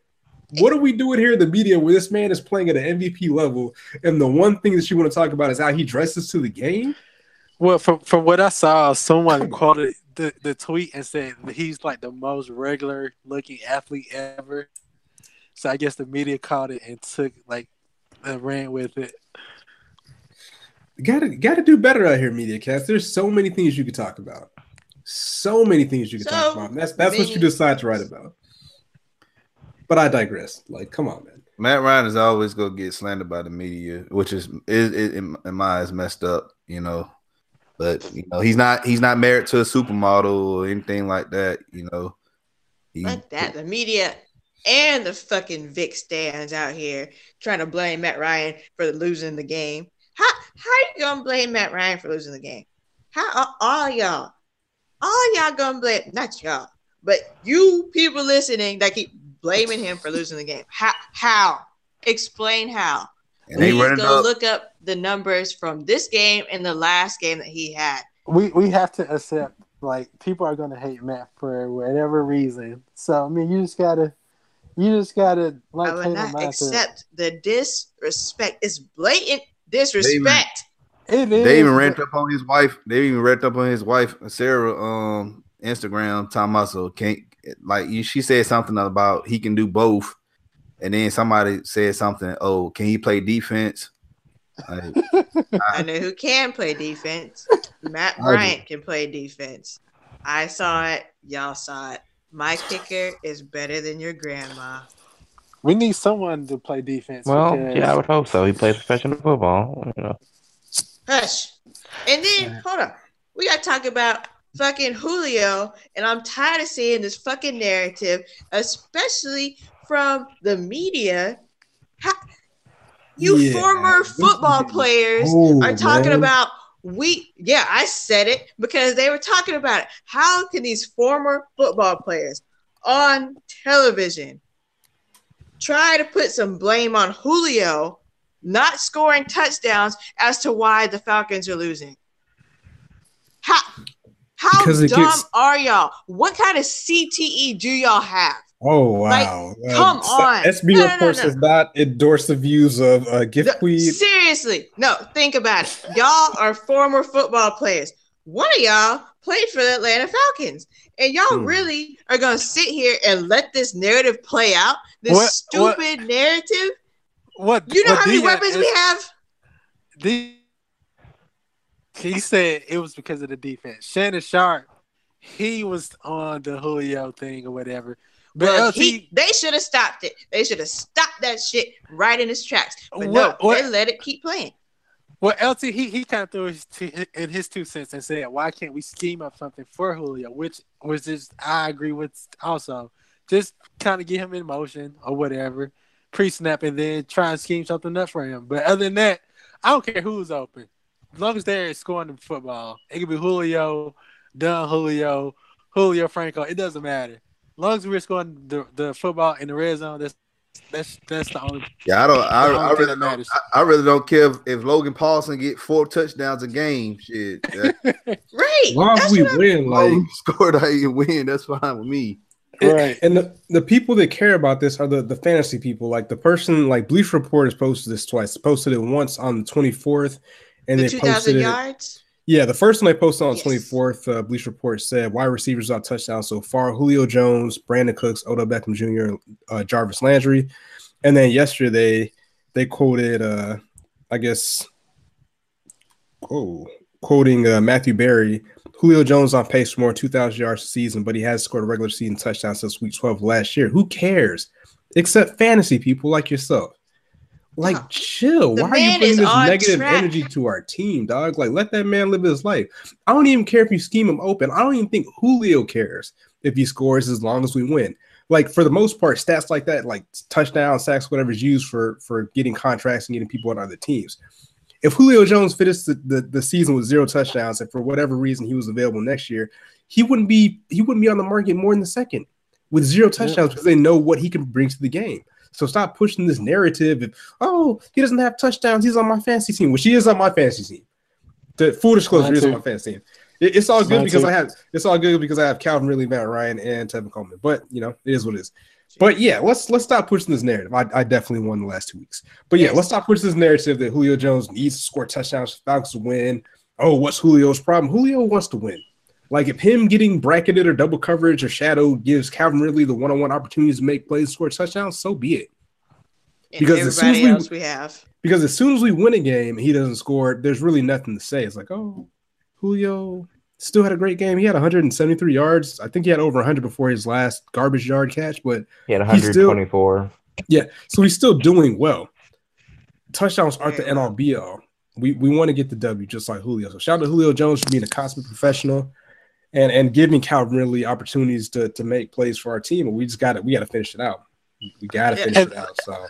What are we doing here in the media where this man is playing at an MVP level, and the one thing that you want to talk about is how he dresses to the game? Well, from from what I saw, someone quoted the, the tweet and said he's like the most regular looking athlete ever. So I guess the media caught it and took like and ran with it. Gotta gotta do better out here, media cast. There's so many things you could talk about. So many things you could talk So about. That's that's what you decide to write about. But I digress. Like, come on, man. Matt Ryan is always gonna get slandered by the media, which is is, is in, in my eyes messed up, you know. But you know, he's not he's not married to a supermodel or anything like that, you know. He, Like that. The media and the fucking Vic stands out here trying to blame Matt Ryan for losing the game. How how you gonna blame Matt Ryan for losing the game? How all y'all, all y'all gonna blame not y'all, but you people listening that keep blaming him for losing the game. How how? Explain how. and they running go up. look up the numbers from this game and the last game that he had. We we have to accept like people are gonna hate Matt for whatever reason. So I mean, you just gotta, you just gotta like I will not him to- accept the disrespect. It's blatant disrespect. It is. They even but- rent up on his wife. They even rent up on his wife, Sarah, um, Instagram. Tom about so can't like you. She said something about he can do both, and then somebody said something. Oh, can he play defense? Like, <laughs> I know who can play defense. Matt Bryant can play defense. I saw it. Y'all saw it. My kicker is better than your grandma. We need someone to play defense. Well, because- yeah, I would hope so. He plays professional football. You know. Hush. And then hold on. We gotta talk about fucking Julio, and I'm tired of seeing this fucking narrative, especially from the media. How, you Yeah, former football players are talking man. about we yeah i said it because they were talking about it. How can these former football players on television try to put some blame on julio not scoring touchdowns as to why the falcons are losing? How how dumb gets- are y'all? What kind of cte do y'all have Oh wow! Uh, come on. SB No, no, no, reports no. does not endorse the views of uh, Gift No, Seriously, no, think about it. Y'all are former football players. One of y'all played for the Atlanta Falcons, and y'all Hmm. really are gonna sit here and let this narrative play out? This What- stupid narrative. What You know what how many Dion weapons we have? The, he said it was because of the defense. Shannon Sharpe, he was on the Julio thing or whatever. But Well, LT, he, they should have stopped it. They should have stopped that shit right in its tracks. But no, they let it keep playing. well, LT, he, he kind of threw his two, in his two cents and said, "Why can't we scheme up something for Julio?" Which was just I agree with also. Just kind of get him in motion or whatever, pre-snap, and then try and scheme something up for him. But other than that, I don't care who's open, as long as they're scoring the football. It could be Julio, Don Julio, Julio Franco. It doesn't matter. As long as we're scoring the, the football in the red zone, that's that's that's the only. Yeah, I don't. I, I really don't. matters. I, I really don't care if, if Logan Paulson get four touchdowns a game. Shit, <laughs> that, Right. As long as we what win, like like scored I you win. That's fine with me. Right, and the, the people that care about this are the, the fantasy people. Like the person, like Bleach Report has posted this twice. Posted it once on the 24th, and the they two posted thousand it. yards. Yeah, the first one I posted on the Yes. 24th, uh, Bleach Report said wide receivers without touchdowns so far: Julio Jones, Brandin Cooks, Odell Beckham Jr., uh, Jarvis Landry. And then yesterday they quoted, uh, I guess, oh, quoting uh, Matthew Berry. Julio Jones on pace for more 2,000 yards a season, but he has scored a regular season touchdown since week 12 last year. Who cares? Except fantasy people like yourself. Like, No. chill. The Why are you bringing this negative track. energy to our team, dog? Like, let that man live his life. I don't even care if you scheme him open. I don't even think Julio cares if he scores as long as we win. Like for the most part, stats like that, like touchdown, sacks, whatever is used for for getting contracts and getting people on other teams. If Julio Jones finished the, the, the season with zero touchdowns and for whatever reason he was available next year, he wouldn't be he wouldn't be on the market more than the second with zero touchdowns because they know what he can bring to the game. So stop pushing this narrative of oh he doesn't have touchdowns, he's on my fantasy team, which he is on my fantasy team. The full disclosure is on my fantasy team. It- it's all good because. I have it's all good because I have Calvin Ridley, Matt Ryan, and Tevin Coleman. But you know, it is what it is. But yeah, let's let's stop pushing this narrative. I, I definitely won the last two weeks. But yeah, Yes. let's stop pushing this narrative that Julio Jones needs to score touchdowns for Falcons to win. Oh, what's Julio's problem? Julio wants to win. Like if him getting bracketed or double coverage or shadow gives Calvin Ridley the one-on-one opportunities to make plays, score touchdowns, so be it. And Because as soon as we- else we have. Because as soon as we win a game and he doesn't score, there's really nothing to say. It's like, oh, Julio still had a great game. He had 173 yards. I think he had over 100 before his last garbage yard catch, but He had He's still- 124. yeah, so he's still doing well. Touchdowns aren't the Very end all be all. We we want to get the W just like Julio. So shout out to Julio Jones for being a consummate professional and and giving Calvin Ridley opportunities to to make plays for our team. But we just got to we got to finish it out. We got to Yeah. finish it out. So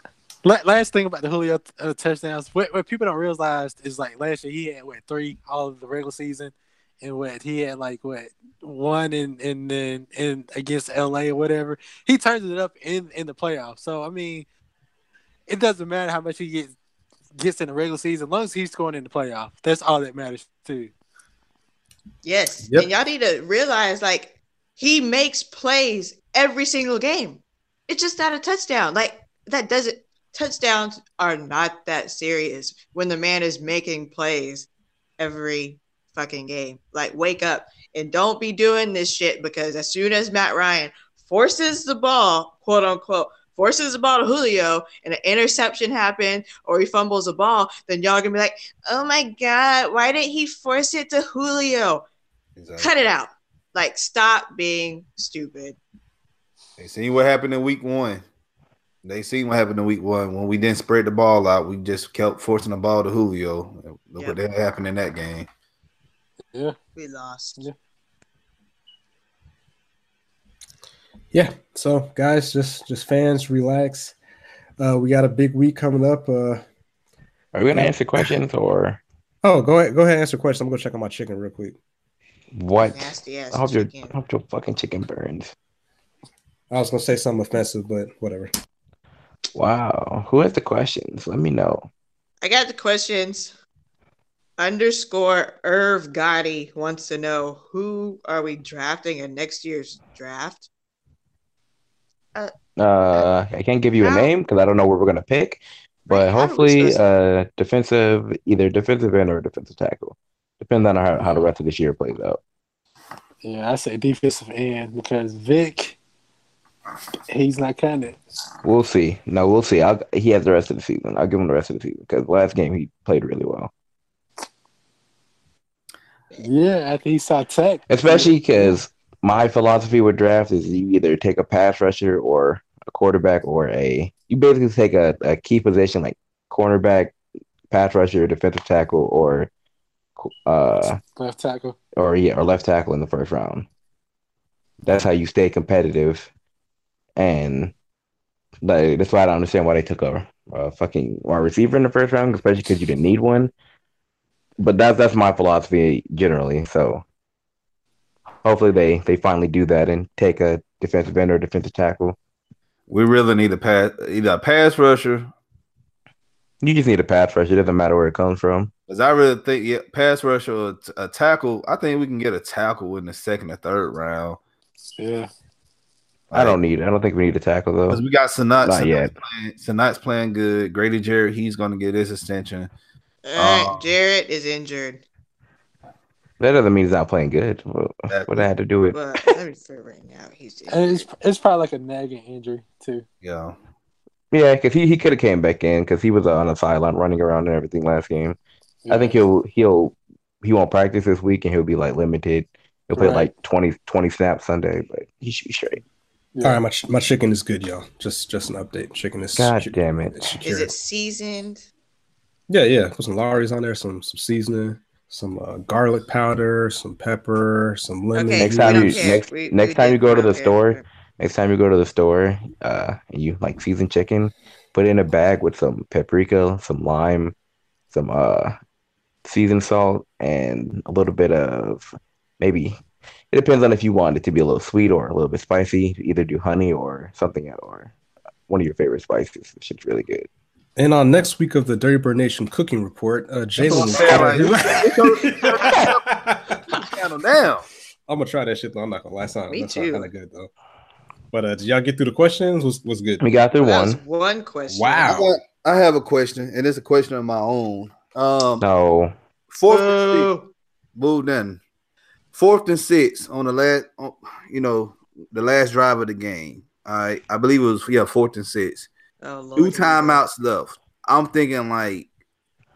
Last thing about the Julio uh, touchdowns, what, what people don't realize is like last year he had what three all of the regular season, and what he had like what one and and then in against LA or whatever. He turns it up in in the playoffs. So I mean, it doesn't matter how much he gets gets in the regular season, as long as he's scoring in the playoff. That's all that matters too. Yes. Yep. And y'all need to realize like he makes plays every single game. It's just not a touchdown. Like that doesn't touchdowns are not that serious when the man is making plays every fucking game. Like wake up and don't be doing this shit because as soon as Matt Ryan forces the ball, quote unquote, forces the ball to Julio and an interception happened or he fumbles the ball, then y'all gonna be like, oh my god, why didn't he force it to Julio? Cut it out. Like stop being stupid. They seen what happened in week one. They seen what happened in week one when we didn't spread the ball out. We just kept forcing the ball to Julio. Look Yep. what that happened in that game. Yeah. We lost. Yeah. Yeah. So guys, just just fans, relax. Uh, we got a big week coming up. Uh, Are we gonna answer questions or <laughs> oh, go ahead, go ahead, and answer questions. I'm gonna check on my chicken real quick. what? I hope your. I hope your fucking chicken burns. I was gonna say something offensive, but whatever. Wow. Who has the questions? Let me know. I got the questions. Underscore Irv Gotti wants to know who are we drafting in next year's draft? Uh, I can't give you a name because I don't know what we're gonna pick, but how hopefully, uh, defensive, either defensive end or defensive tackle. Depends on how, how the rest of this year plays out. Yeah, I say defensive end because Vic, he's not cutting it. We'll see. No, we'll see. I'll, he has the rest of the season. I'll give him the rest of the season because last game he played really well, Yeah, I think he saw Tech, especially because my philosophy with draft is you either take a pass rusher or a quarterback or a you basically take a, a key position like cornerback, pass rusher, defensive tackle, or uh left tackle. or yeah, or left tackle in the first round. That's how you stay competitive, and like, that's why I don't understand why they took a, a fucking wide receiver in the first round, especially because you didn't need one. But that's that's my philosophy generally. So hopefully they they finally do that and take a defensive end or defensive tackle. We really need a pass, either a pass rusher, You just need a pass rusher. It doesn't matter where it comes from. because I really think yeah, pass rusher or t- a tackle. I think we can get a tackle in the second or third round. Yeah, I don't need. I don't think we need a tackle though. because we got Senat. Not yet. Playing, Senat's playing good. Grady Jarrett, he's going to get his extension. All right, Oh. Jarrett is injured. That doesn't mean he's not playing good. What, what that had to do with? But let me figure right now. He's and it's it's probably like a nagging injury too. Yeah. Yeah, because he, he could have came back in because he was on the sideline running around and everything last game. I think he'll he'll he won't practice this week and he'll be like limited. He'll play Right. like 20, 20 snaps Sunday, but he should be straight. Yeah. All right, my, my chicken is good, y'all. Just just an update. Chicken is God chick- damn it's it seasoned? Yeah, yeah. Put some Lawry's on there, some some seasoning, some uh, garlic powder, some pepper, some lemon. Okay, Next time you- care. next- We- next we time you go to the care. store, Next time you go to the store, uh, and you like seasoned chicken, put it in a bag with some paprika, some lime, some uh seasoned salt, and a little bit of maybe. It depends on if you want it to be a little sweet or a little bit spicy. Either do honey or something or one of your favorite spices. This shit's really good. And on next week of the Dirty Bird Nation cooking report, uh, Jalen is Handle down. I'm gonna try that shit though. I'm not gonna lie. Sound, Me that's too. kind of good though. But uh, did y'all get through the questions? Was was good? We got through That one. one question. Wow. I, got, I have a question, and it's a question of my own. Um, No, fourth and six, moved in. Fourth and six on the last, you know, the last drive of the game. I I believe it was yeah, fourth and six. Oh, Lord. Two timeouts left. I'm thinking like,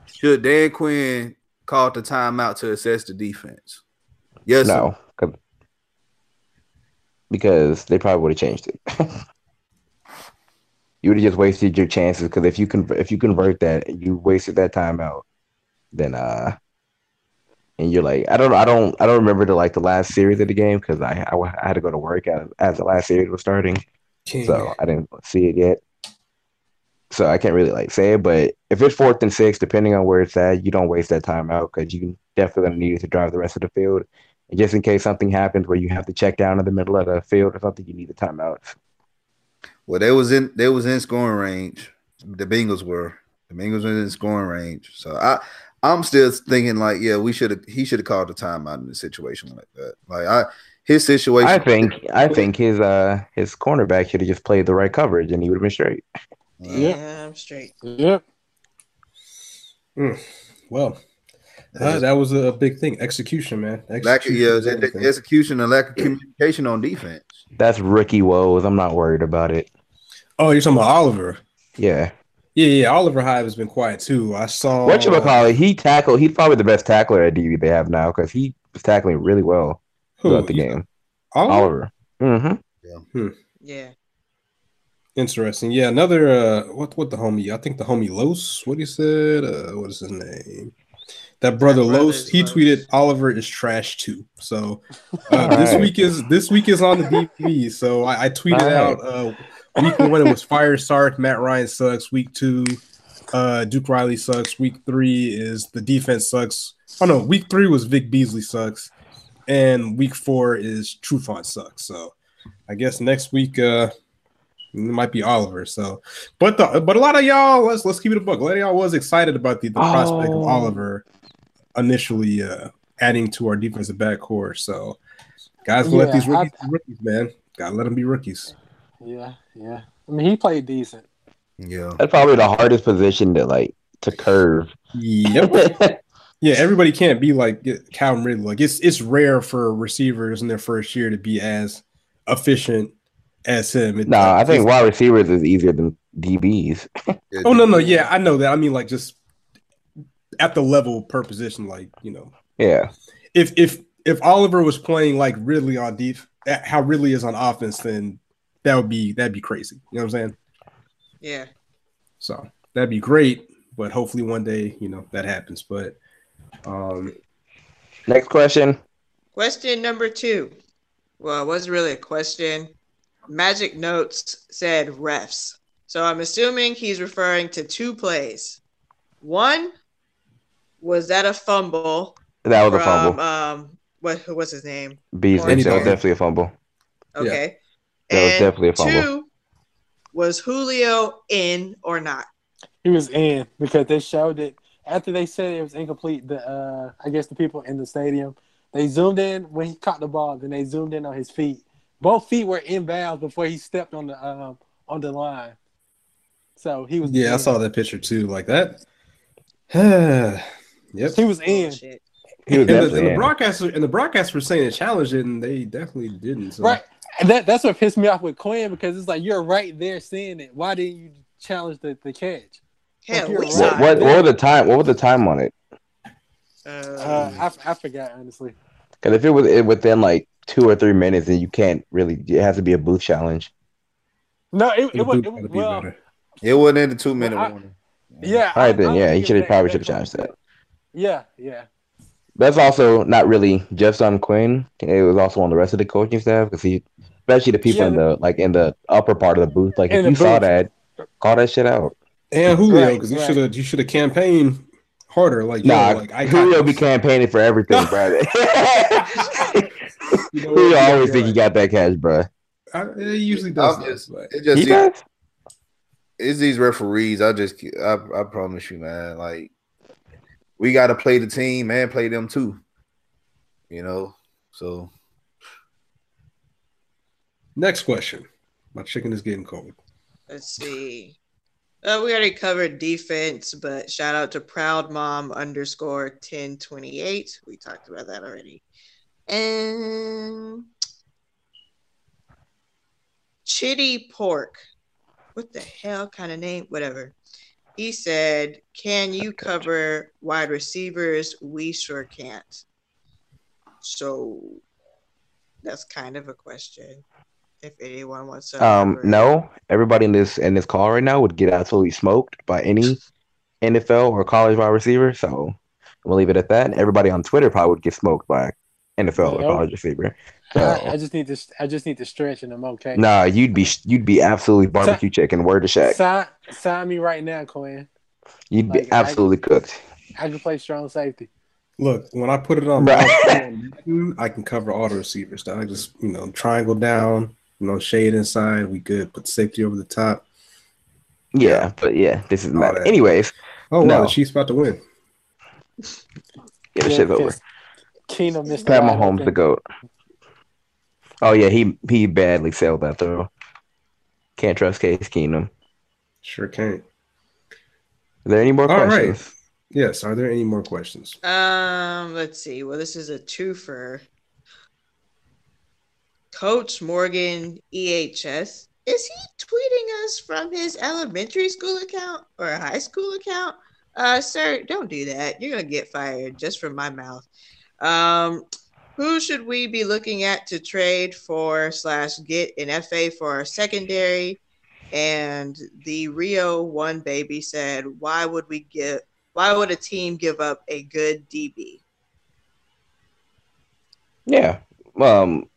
should Dan Quinn call the timeout to assess the defense? Yes. No. no, 'cause- because they probably would have changed it. <laughs> you would have just wasted your chances. Because if you can, if you convert that, you wasted that timeout. Then, uh, and you're like, I don't, I don't, I don't remember the like the last series of the game because I, I, I had to go to work as, as the last series was starting. King. so I didn't see it yet. So I can't really like say it, but if it's fourth and six, depending on where it's at, you don't waste that time out because you definitely gonna need it to drive the rest of the field. And just in case something happens where you have to check down in the middle of the field or something, you need the timeout. Well, they was in they was in scoring range. The Bengals were. The Bengals were in scoring range. So I I'm still thinking like, yeah, we should have he should have called the timeout in a situation like that. Like I his situation. I think I think his uh his cornerback should have just played the right coverage and he would have been straight. Yeah, I'm straight. Yep. well, uh, that was a big thing. Execution, man. lack of Execution yeah, the- the execution and lack of communication on defense. That's rookie woes. I'm not worried about it. Oh, you're talking about Oliver. Yeah. Yeah, yeah. Oliver Hyde has been quiet too. I saw. What you call it? He tackled. He's probably the best tackler at DB they have now because he was tackling really well Who? throughout the You- game. Oliver? Oliver. Mm-hmm. Yeah. Interesting. Yeah, another uh what what the homie, I think the homie Los, what he said, uh what is his name? That brother That brother Los, he Los. tweeted Oliver is trash too. So <laughs> uh, this Alright. week is this week is on the DB. So I, I tweeted Alright. out uh, week one it was Fire Sark, Matt Ryan sucks. Week two, uh, Duke Riley sucks. Week three is the defense sucks. Oh no, week three was Vic Beasley sucks, and week four is Trufant sucks. So I guess next week uh it might be Oliver. So, but the but a lot of y'all let's let's keep it a book. A lot of y'all was excited about the, the prospect of Oh. Oliver initially uh adding to our defensive back core. So, guys, let these rookies I- be rookies, man. Gotta let them be rookies. Yeah, yeah. I mean, he played decent. Yeah. That's probably the hardest position to like to curve. Yep. <laughs> yeah, everybody can't be like Calvin Ridley. Like it's it's rare for receivers in their first year to be as efficient as him. It- nah, I think wide receivers is easier than DBs. <laughs> Oh no, no, yeah, I know that. I mean, like just at the level per position, like you know, Yeah. if if if Oliver was playing like Ridley on def, how Ridley is on offense, then that would be that'd be crazy. You know what I'm saying? Yeah. So that'd be great, but hopefully one day, you know, that happens. But um, Next question. Question number two. Well, it wasn't really a question. Magic Notes said refs. So I'm assuming he's referring to two plays. One was that a fumble That was a fumble. um what who was his name? Beasley. That was definitely a fumble. Okay. That was definitely a fumble. Two was Julio in or not? He was in because they showed it after they said it was incomplete. The uh, I guess the people in the stadium they zoomed in when he caught the ball. Then they zoomed in on his feet. Both feet were in inbounds before he stepped on the um, on the line. So he was yeah, I saw that picture too. Like that. <sighs> yep. He was in. Bullshit. He was And the, definitely and the broadcaster and the broadcast were saying it challenged it, and they definitely didn't. So. Right. And that, that's what pissed me off with Quinn because it's like you're right there seeing it. Why didn't you challenge the, the catch? Hell, you're we right. What, what, what was the time? What was the time on it? Uh, Uh, I, I forgot honestly. Because if it was it within like two or three minutes, and you can't really. It has to be a booth challenge. No, it, The it was it, gotta be well, better. It wasn't in the two minute I- warning. yeah. All I- right, I then, yeah, think he should probably that should have challenged that. Yeah, yeah. That's also not really just on Quinn. It was also on the rest of the coaching staff because he, especially the people Yeah, in the like in the upper part of the booth. Like if the you saw that, call that shit out. And Julio, Right, because you right. should have you should have campaigned harder. Like, Nah, yo, like I Julio be campaigning for everything, <laughs> bro. <laughs> You know <laughs> what? Julio Yeah, always you're think he got that cash, bro. I, it usually does. I'm just- but- It just He does. it's these referees. I just I, I promise you, man. Like we got to play the team and play them too. You know, so Next question. My chicken is getting cold. Let's see. Uh, we already covered defense, but shout out to Proud Mom underscore 1028. We talked about that already. And Chitty Pork. What the hell kind of name? Whatever. He said, Can you cover wide receivers? We sure can't. So that's kind of a question. If anyone wants to. Um, no, everybody in this in this call right now would get absolutely smoked by any NFL or college wide receiver. So we'll leave it at that. And everybody on Twitter probably would get smoked by NFL or Yep. college receiver. I, So I just need to I just need to stretch and I'm okay. nah, you'd be you'd be absolutely barbecue chicken. Word to Shaq. Sign, sign me right now, Quinn. You'd be Like, I- absolutely cooked. I can play strong safety. Look, when I put it on, Right. my I can cover all the receivers. I just you know triangle down, you know shade inside. We good. Put safety over the top. Yeah, but yeah, this is All matter. Anyways, Oh wow, No. the Chiefs about to win. yeah, the Yeah, shit's over. Because Keenum missed Pat the wide Mahomes, the goat. Oh yeah, he he badly sailed that throw. Can't trust Case Keenum. Sure can't. Are there any more All right. questions? Yes. Are there any more questions? Um, let's see. Well, this is a twofer. Coach Morgan EHS. Is he tweeting us from his elementary school account or a high school account? Uh, sir, don't do that. You're gonna get fired just from my mouth. Um, who should we be looking at to trade for slash get an FA for our secondary? And the Rio one baby said, why would we get why would a team give up a good DB? Yeah. Um,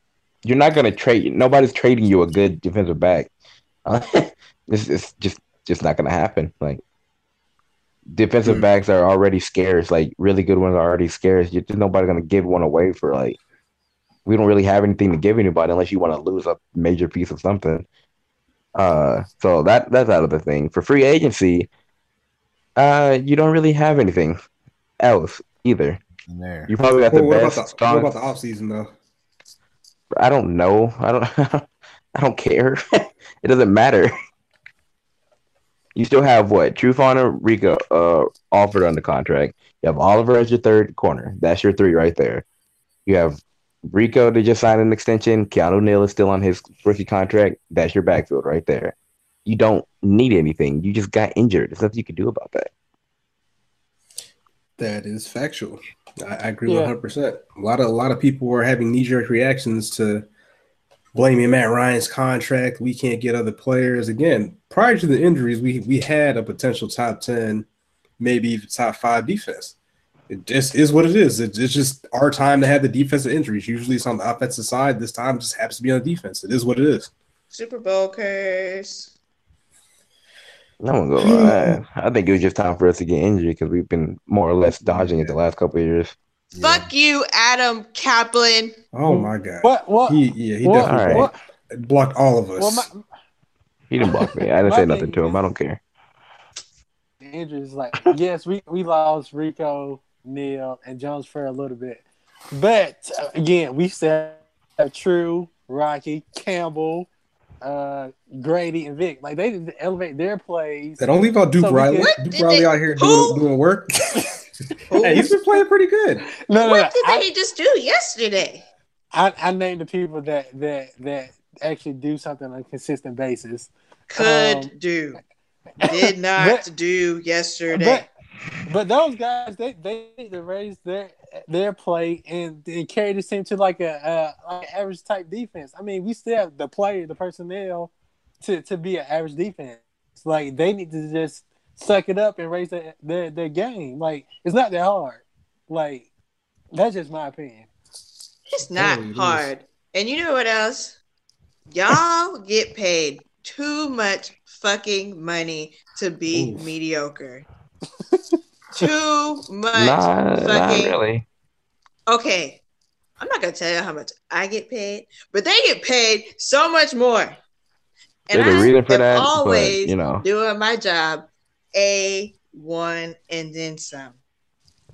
you're not gonna trade. Nobody's trading you a good defensive back. <laughs> Uh, it's just just not gonna happen. Like defensive Hmm. backs are already scarce. Like really good ones are already scarce. You're just nobody gonna give one away for like. We don't really have anything to give anybody unless you want to lose a major piece of something. Uh, so that that's out of the thing. For free agency, uh, you don't really have anything else either. There. You probably got Well, the what, best. about the, what strong- about the offseason though? I don't know. I don't. <laughs> I don't care. <laughs> it doesn't matter. You still have what? Trufant and Rico uh, offered under contract. You have Oliver as your third corner. That's your three right there. You have Rico to just sign an extension. Keanu Neal is still on his rookie contract. That's your backfield right there. You don't need anything. You just got injured. There's nothing you can do about that. That is factual. I, I agree one hundred percent. A lot of a lot of people were having knee jerk reactions to blaming Matt Ryan's contract. We can't get other players. Again, prior to the injuries, we we had a potential top ten, maybe even top five defense. It just is what it is. It- It's just our time to have the defensive injuries. Usually it's on the offensive side. This time it just happens to be on the defense. It is what it is. Super Bowl curse. No one go. <sighs> I think it was just time for us to get injured because we've been more or less dodging it the last couple of years. Fuck you, Adam Kaplan. Oh my god. What? What? He yeah, he what, definitely Alright. what- blocked all of us. well, my, He didn't block me. I didn't say nothing to him. I don't care. injuries. Like, yes, we, we lost Rico, Neal, and Jones for a little bit. But uh, again, we still have True, Rocky, Campbell, uh, Grady, and Vic. Like, they didn't elevate their plays. They don't leave out Duke So Riley. can- Duke Riley they- out here who? doing, doing work. <laughs> Who? hey, he's been playing pretty good. No, no, no. What did I, they just do yesterday? I, I named the people that, that, that actually do something on a consistent basis. Could Um, do. Did <laughs> not but- do yesterday. But, but those guys, they they need to raise their their play and, and carry this team to like a, a like average type defense. I mean, we still have the player, the personnel to to be an average defense. Like they need to just suck it up and raise their their, their game. Like it's not that hard. Like that's just my opinion. It's not Oh, it is. hard. And you know what else? Y'all get paid too much fucking money to be Oof. mediocre. <laughs> too much not fucking really. okay. I'm not gonna tell you how much I get paid, but they get paid so much more. And There's a I reason for am that, but, always you know. doing my job a one and then some.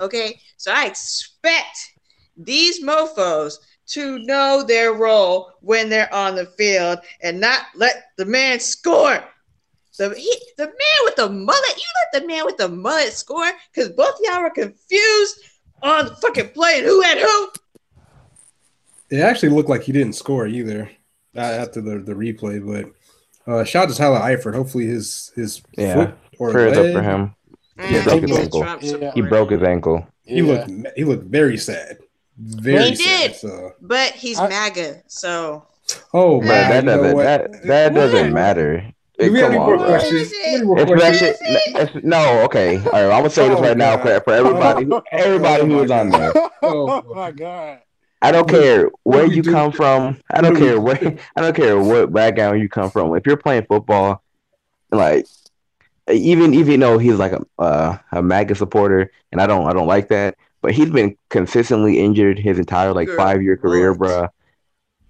Okay, so I expect these mofo's to know their role when they're on the field and not let the man score. The he, the man with the mullet, you let the man with the mullet score because both y'all were confused on the fucking play and who had who. It actually looked like he didn't score either uh, after the, the replay. But uh, shout out to Tyler Eifert. Hopefully his his Yeah. foot or Prayers leg, up for him. Mm, broke his ankle. Yeah. He broke his ankle. He looked he looked very sad. Very He sad. did. So, But he's I- MAGA, so oh But man, that doesn't that that doesn't What? matter. Do we have Come any more on, questions? Any more questions? it's- no, okay. All right, I'm gonna say this Oh, right now for, for everybody, who, everybody Oh, who my is on there. Oh, my god. I don't care where do we you do? come from. I don't What do we care do? where. I don't care what background you come from. If you're playing football, like even even though he's like a uh, a MAGA supporter, and I don't I don't like that, but he's been consistently injured his entire like five year career, bro.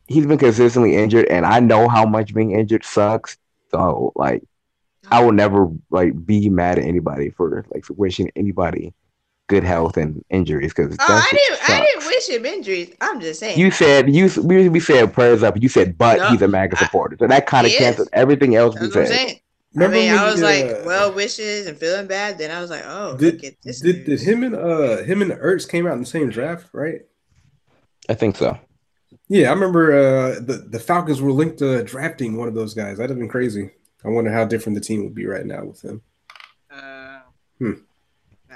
He's been consistently injured, and I know how much being injured sucks. So like, I will never like be mad at anybody for like wishing anybody good health and injuries because Oh, I didn't. I didn't wish him injuries. I'm just saying. you said you we, we said prayers up. You said, but No, he's a MAGA supporter, so that kind of canceled everything else we That's I'm said. Saying. Remember I mean, when I was he, like, uh, well wishes and feeling bad. Then I was like, oh, did look at this. did, did him and uh him and Ertz came out in the same draft, right? I think so. Yeah, I remember uh the, the Falcons were linked to drafting one of those guys. That'd have been crazy. I wonder how different the team would be right now with him. Uh, Hmm.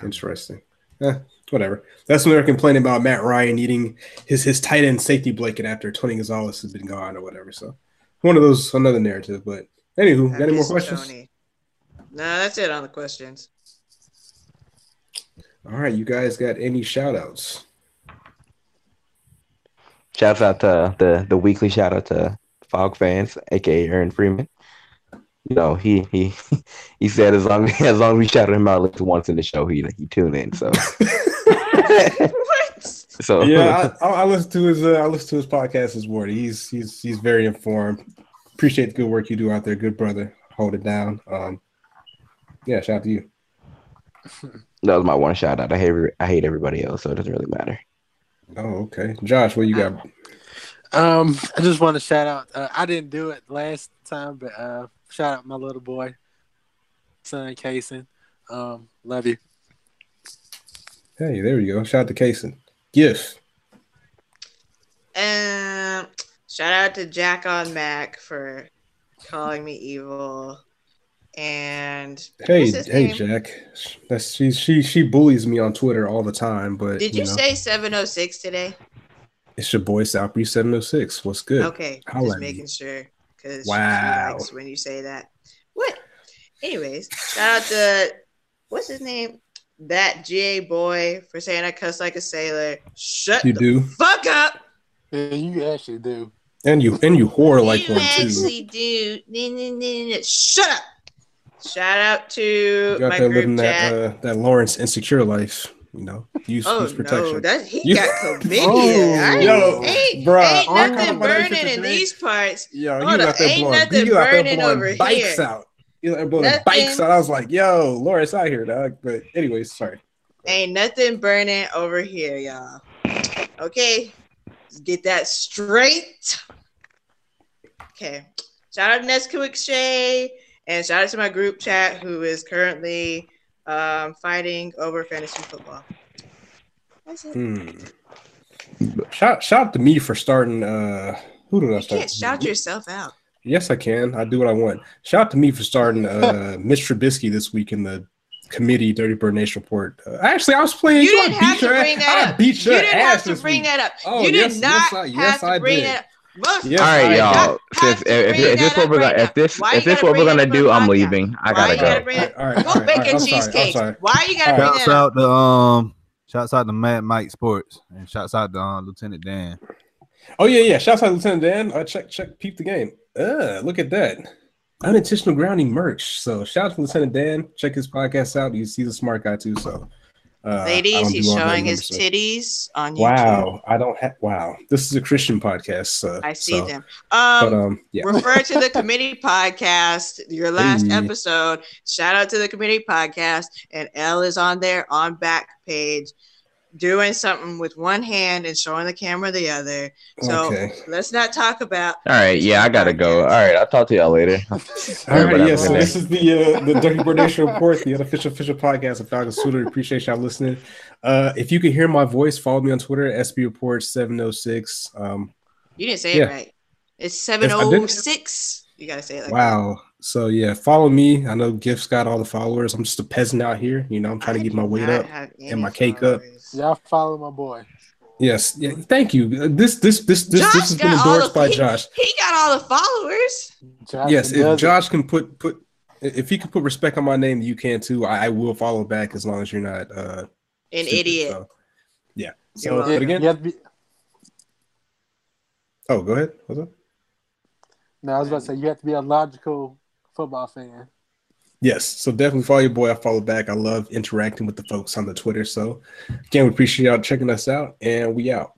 Interesting. Eh, whatever. That's when they're complaining about Matt Ryan needing his his tight end safety blanket after Tony Gonzalez has been gone or whatever. So one of those another narrative. But anywho, got any more questions? Tony. No, that's it on the questions. All right, you guys got any shout outs? Shouts out to the the weekly shout out to Fog fans, aka Aaron Freeman. You know, he he <laughs> he said as long <laughs> as long as we shouted him out at least once in the show, he he tuned in. So <laughs> what? so yeah, I, I, I listen to his uh, I listen to his podcast as well. He's he's he's very informed. Appreciate the good work you do out there, good brother. Hold it down. Um, yeah, shout out to you. that was my one shout out. I hate I hate everybody else, so it doesn't really matter. Oh, okay, Josh, what you got? Um, I just want to shout out. Uh, I didn't do it last time, but uh, shout out my little boy, son Kason. Um, love you. Hey, there you go. Shout out to Kason. Yes. And shout out to Jack on Mac for calling me evil. And Hey, hey, name? Jack. That's she she she bullies me on Twitter all the time, but Did you, know, say 706 today? it's your boy Southbreeze 706. What's good? Okay, Holla just at me. making sure because Wow. she likes when you say that. What? Anyways, shout out to what's his name? That GA boy for saying I cuss like a sailor. Shut You the do. fuck up. Yeah, you actually do. And you and you whore like you one too. actually do. Shut up. Shout out to You my there group living chat. that uh, that Lawrence insecure life, you know. Use, oh use protection. no, that he You- got <laughs> chlamydia. Oh, yo, ain't, bruh, ain't nothing that burning in these parts. Yo, Hold you up, out there ain't nothing you burning over bikes here. out. You there blowing Nothing. bikes out. I was like, yo, Lawrence out here, dog. But anyways, sorry. Ain't nothing burning over here, y'all. Okay, get that straight. Okay, shout out to Nesquik Shay and shout out to my group chat who is currently um, fighting over fantasy football. Hmm. Shout shout out to me for starting. uh Who did I You start? can't shout yourself out. Yes, I can. I do what I want. Shout out to me for starting uh <laughs> Mitch Trubisky this week in the committee Dirty Bird Nation report. Uh, actually, I was playing. You I didn't have beat to bring ass- that I up. beat You didn't ass have to bring week. that up. Oh, you yes, did yes, not I- have yes, to I bring did. that up. Most Yes, All I right, did. y'all. Since to if, if this that what we're gonna if this if this what we're gonna do, I'm podcast? leaving. I gotta go. All right, Go all right, bake all right, and I'm sorry, I'm cheesecake. sorry. Why you gotta bring Shouts that up? out to um, shouts out to Mad Mike Sports and shouts out to uh, Lieutenant Dan. Oh yeah, yeah. Shouts out to Lieutenant Dan. Uh, check, check, peep the game. Uh, look at that. Unintentional grounding merch. So shout out to Lieutenant Dan. Check his podcast out. He's he's a smart guy too. So, uh, Ladies, he's do all that showing his titties on YouTube. Wow, I don't have. Wow, this is a Christian podcast. So, I see so- them. But Um, um, yeah. refer to the <laughs> committee podcast, your last Hey. episode. Shout out to the committee podcast, and L is on there on back page, doing something with one hand and showing the camera the other. So okay. let's not talk about. All right, yeah, I gotta go. All right, I'll talk to y'all later. All Everybody <laughs> right, yeah. So good this is the uh, the Dirty Bird Nation report, the unofficial official podcast of Falcons Twitter. Appreciate y'all listening. Uh, if you can hear my voice, follow me on Twitter, SB Report seven oh six. Um, You didn't say Yeah. it right. It's Yes, seven I oh did. six. You gotta say it like that. wow. So yeah, follow me. I know Gift's got all the followers. I'm just a peasant out here. You know, I'm trying I to get my weight up. and any my cake up. Followers. Y'all follow my boy. Yes, yeah. Thank you. Uh, This this this this Josh this has been endorsed the- by he- Josh. He got all the followers. Josh Yes, if does it. Josh can put put if he can put respect on my name, you can too. I, I will follow back as long as you're not uh An stupid, idiot. so. Yeah. So, welcome. but again, You have to be, oh, go ahead. What's up? no, I was about to say you have to be a logical football fan. Yes, so definitely follow your boy. I follow back. I love interacting with the folks on the Twitter. So again, we appreciate y'all checking us out, and we out.